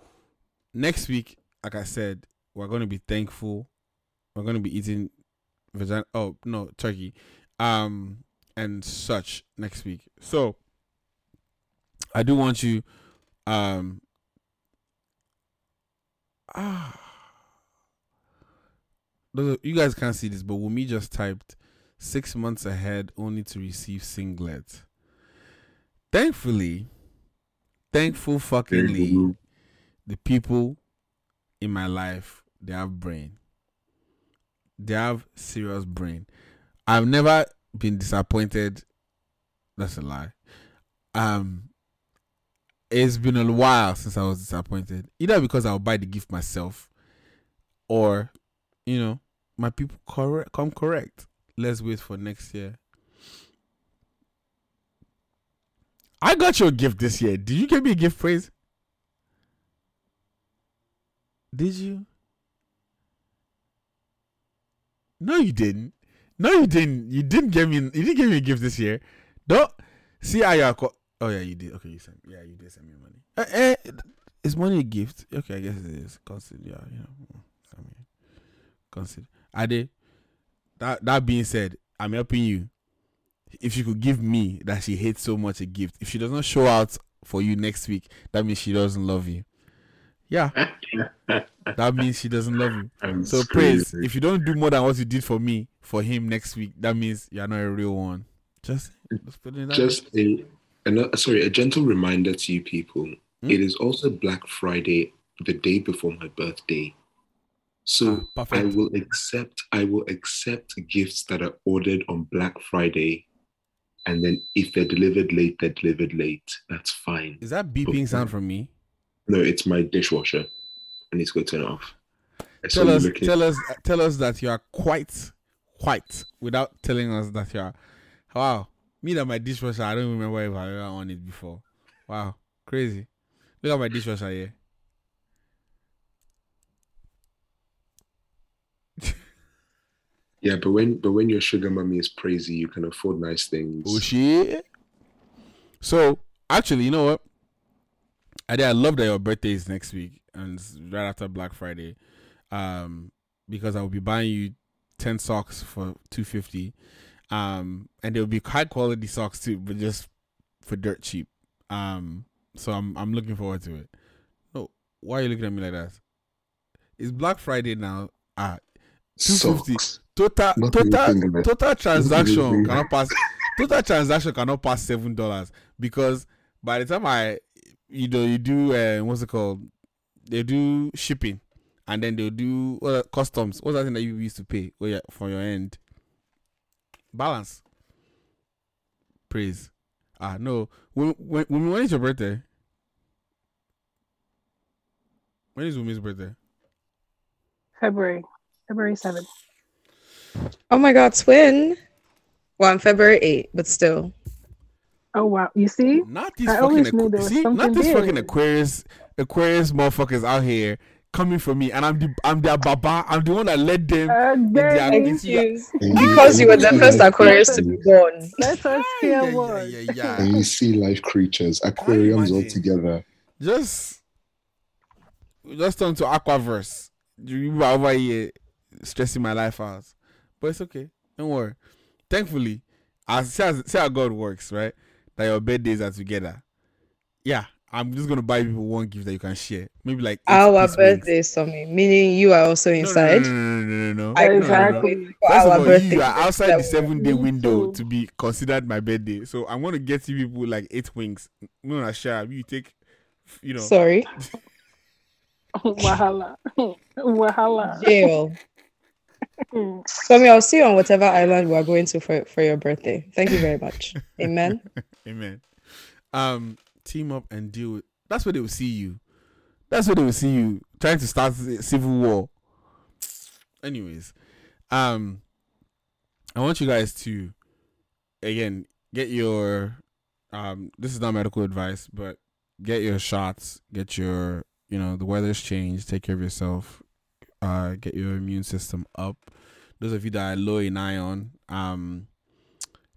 next week, like I said, we're going to be thankful. We're going to be eating vagina. Oh no, turkey. Um, and such next week. So I do want you, um, ah. You guys can't see this, but Wumi just typed six months ahead only to receive singlet. Thankfully, thankful fuckingly, the people in my life they have brain. They have serious brain. I've never been disappointed. That's a lie. Um, it's been a while since I was disappointed. Either because I'll buy the gift myself, or you know, my people correct come correct let's wait for next year. I got your gift this year. Did you give me a gift praise? Did you? No, you didn't. No, you didn't. You didn't give me. You didn't give me a gift this year. Don't see how you are. Co- oh yeah, you did. Okay, you sent. Yeah, you did send me money. Uh, eh, is money a gift? Okay, I guess it is. Consider. Yeah, you know. I mean, consider. Did. That that being said, I'm helping you. If you could give me that she hates so much a gift, if she does not show out for you next week, that means she doesn't love you. Yeah. that means she doesn't love you. I'm so praise. If you don't do more than what you did for me for him next week, that means you're not a real one. Just just a, a sorry, a gentle reminder to you people. Hmm? It is also Black Friday, the day before my birthday. So ah, I will accept I will accept gifts that are ordered on Black Friday, and then if they're delivered late, they're delivered late. That's fine. Is that beeping but, sound from me? No, it's my dishwasher. I need to go turn it off. I tell us, tell us, tell us that you are quite white without telling us that you are. Wow, Me that my dishwasher, I don't remember if I ever on it before. Wow, crazy. Look at my dishwasher here. yeah, but when but when your sugar mommy is crazy, you can afford nice things. Oh shit. So actually, you know what? I did. I love that your birthday is next week and right after Black Friday, um, because I will be buying you ten socks for two fifty, um, and they'll be high quality socks too, but just for dirt cheap. Um, so I'm I'm looking forward to it. No, why are you looking at me like that? It's Black Friday now. Ah, two fifty total total total transaction cannot pass. Total transaction cannot pass seven dollars because by the time I you know you do uh, what's it called? They do shipping and then they'll do uh, customs. What's that thing that you used to pay oh, yeah, for your end? Balance. Praise. Ah no. When when when is your birthday? When is Wumi's birthday? February. February 7th. Oh my god, twin. Well, I'm February 8th, but still. Oh wow! You see, not these I fucking aqu- see, not these fucking Aquarius Aquarius motherfuckers out here coming for me, and I'm the I'm their baba. I'm the one that led them. Uh, thank you. because you were the first Aquarius to be born. Let us hear yeah, yeah, yeah, yeah, And you see life creatures, aquariums all together. Just, just turn to Aquaverse. You are over here stressing my life out, but it's okay. Don't worry. Thankfully, as see, as see how God works, right? That your birthdays are together. Yeah, I'm just gonna buy people one gift that you can share. Maybe like our birthday, something meaning you are also inside. No, no, no, no, no. Exactly. No, no, no. First of all, you are outside the seven day window to be considered my birthday. So I'm gonna get you people like eight wings. I'm gonna share. You take, you know. Sorry. Wahala. Wahala. Jail. Tommy, I'll see you on whatever island we are going to for, for your birthday. Thank you very much. Amen. Amen. Um, team up and deal with. That's where they will see you. That's where they will see you trying to start civil war. Anyways, um, I want you guys to again get your um. This is not medical advice, but get your shots. Get your you know the weather's changed. Take care of yourself. Uh, get your immune system up. Those of you that are low in iron, um,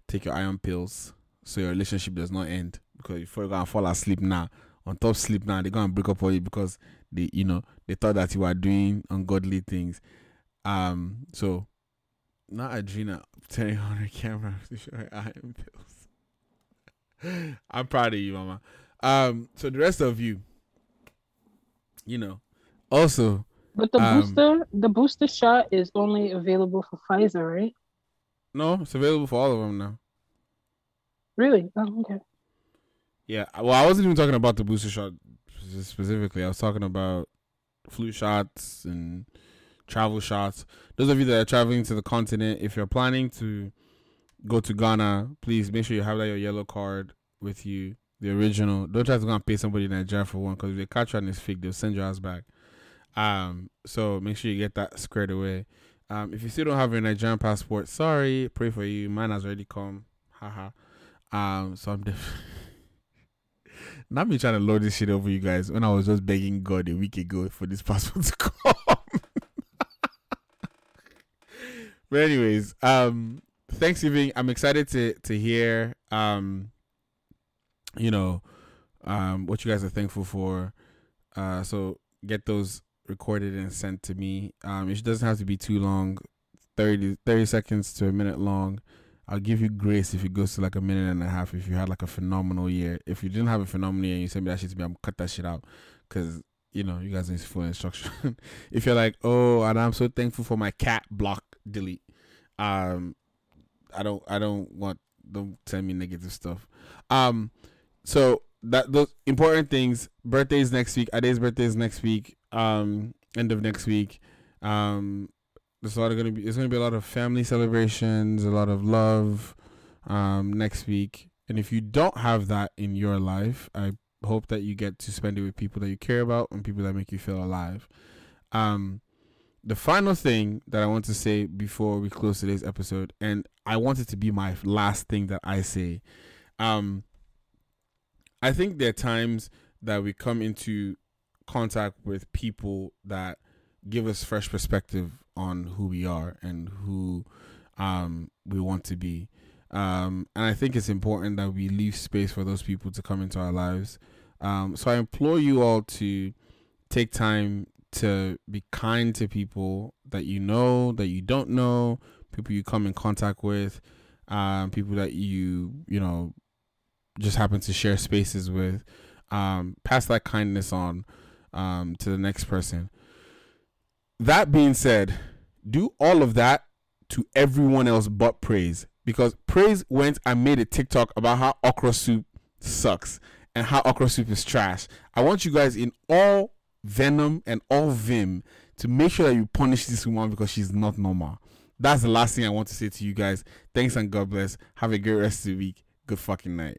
take your iron pills so your relationship does not end. Because if you're gonna fall asleep now, on top sleep now, they're gonna break up for you because they, you know, they thought that you were doing ungodly things. Um, so not Adrena turning on her camera to show her iron pills. I'm proud of you, Mama. Um, so the rest of you, you know, also. But the um, booster, the booster shot is only available for Pfizer, right? No, it's available for all of them now. Really? Oh, okay. Yeah. Well, I wasn't even talking about the booster shot specifically. I was talking about flu shots and travel shots. Those of you that are traveling to the continent, if you're planning to go to Ghana, please make sure you have that your yellow card with you, the original. Don't try to go and pay somebody in Nigeria for one because if they catch you on this fake, they'll send your ass back. Um, so make sure you get that squared away. Um, if you still don't have your Nigerian passport, sorry, pray for you. Mine has already come. Haha. Um, so I'm def- not me trying to load this shit over you guys when I was just begging God a week ago for this passport to come. but anyways, um, Thanksgiving, I'm excited to to hear um, you know, um, what you guys are thankful for. Uh, so get those recorded and sent to me. Um, it doesn't have to be too long, 30, 30 seconds to a minute long. I'll give you grace if it goes to like a minute and a half. If you had like a phenomenal year, if you didn't have a phenomenal year, and you send me that shit to me, I'm cut that shit out because you know you guys need full instruction. if you're like, oh, and I'm so thankful for my cat, block, delete. Um, I don't, I don't want. Don't send me negative stuff. Um, so that those important things. Birthdays next week. Ade's birthday is next week. Um, end of next week. Um, there's a lot of gonna be there's gonna be a lot of family celebrations, a lot of love um, next week. And if you don't have that in your life, I hope that you get to spend it with people that you care about and people that make you feel alive. Um, the final thing that I want to say before we close today's episode, and I want it to be my last thing that I say. Um, I think there are times that we come into contact with people that give us fresh perspective on who we are and who um, we want to be. Um, and I think it's important that we leave space for those people to come into our lives. Um, so I implore you all to take time to be kind to people that you know, that you don't know, people you come in contact with, um, people that you, you know, just happen to share spaces with. Um, pass that kindness on um, to the next person. That being said, do all of that to everyone else but praise because praise went and made a TikTok about how okra soup sucks and how okra soup is trash. I want you guys in all venom and all vim to make sure that you punish this woman because she's not normal. That's the last thing I want to say to you guys. Thanks and God bless. Have a great rest of the week. Good fucking night.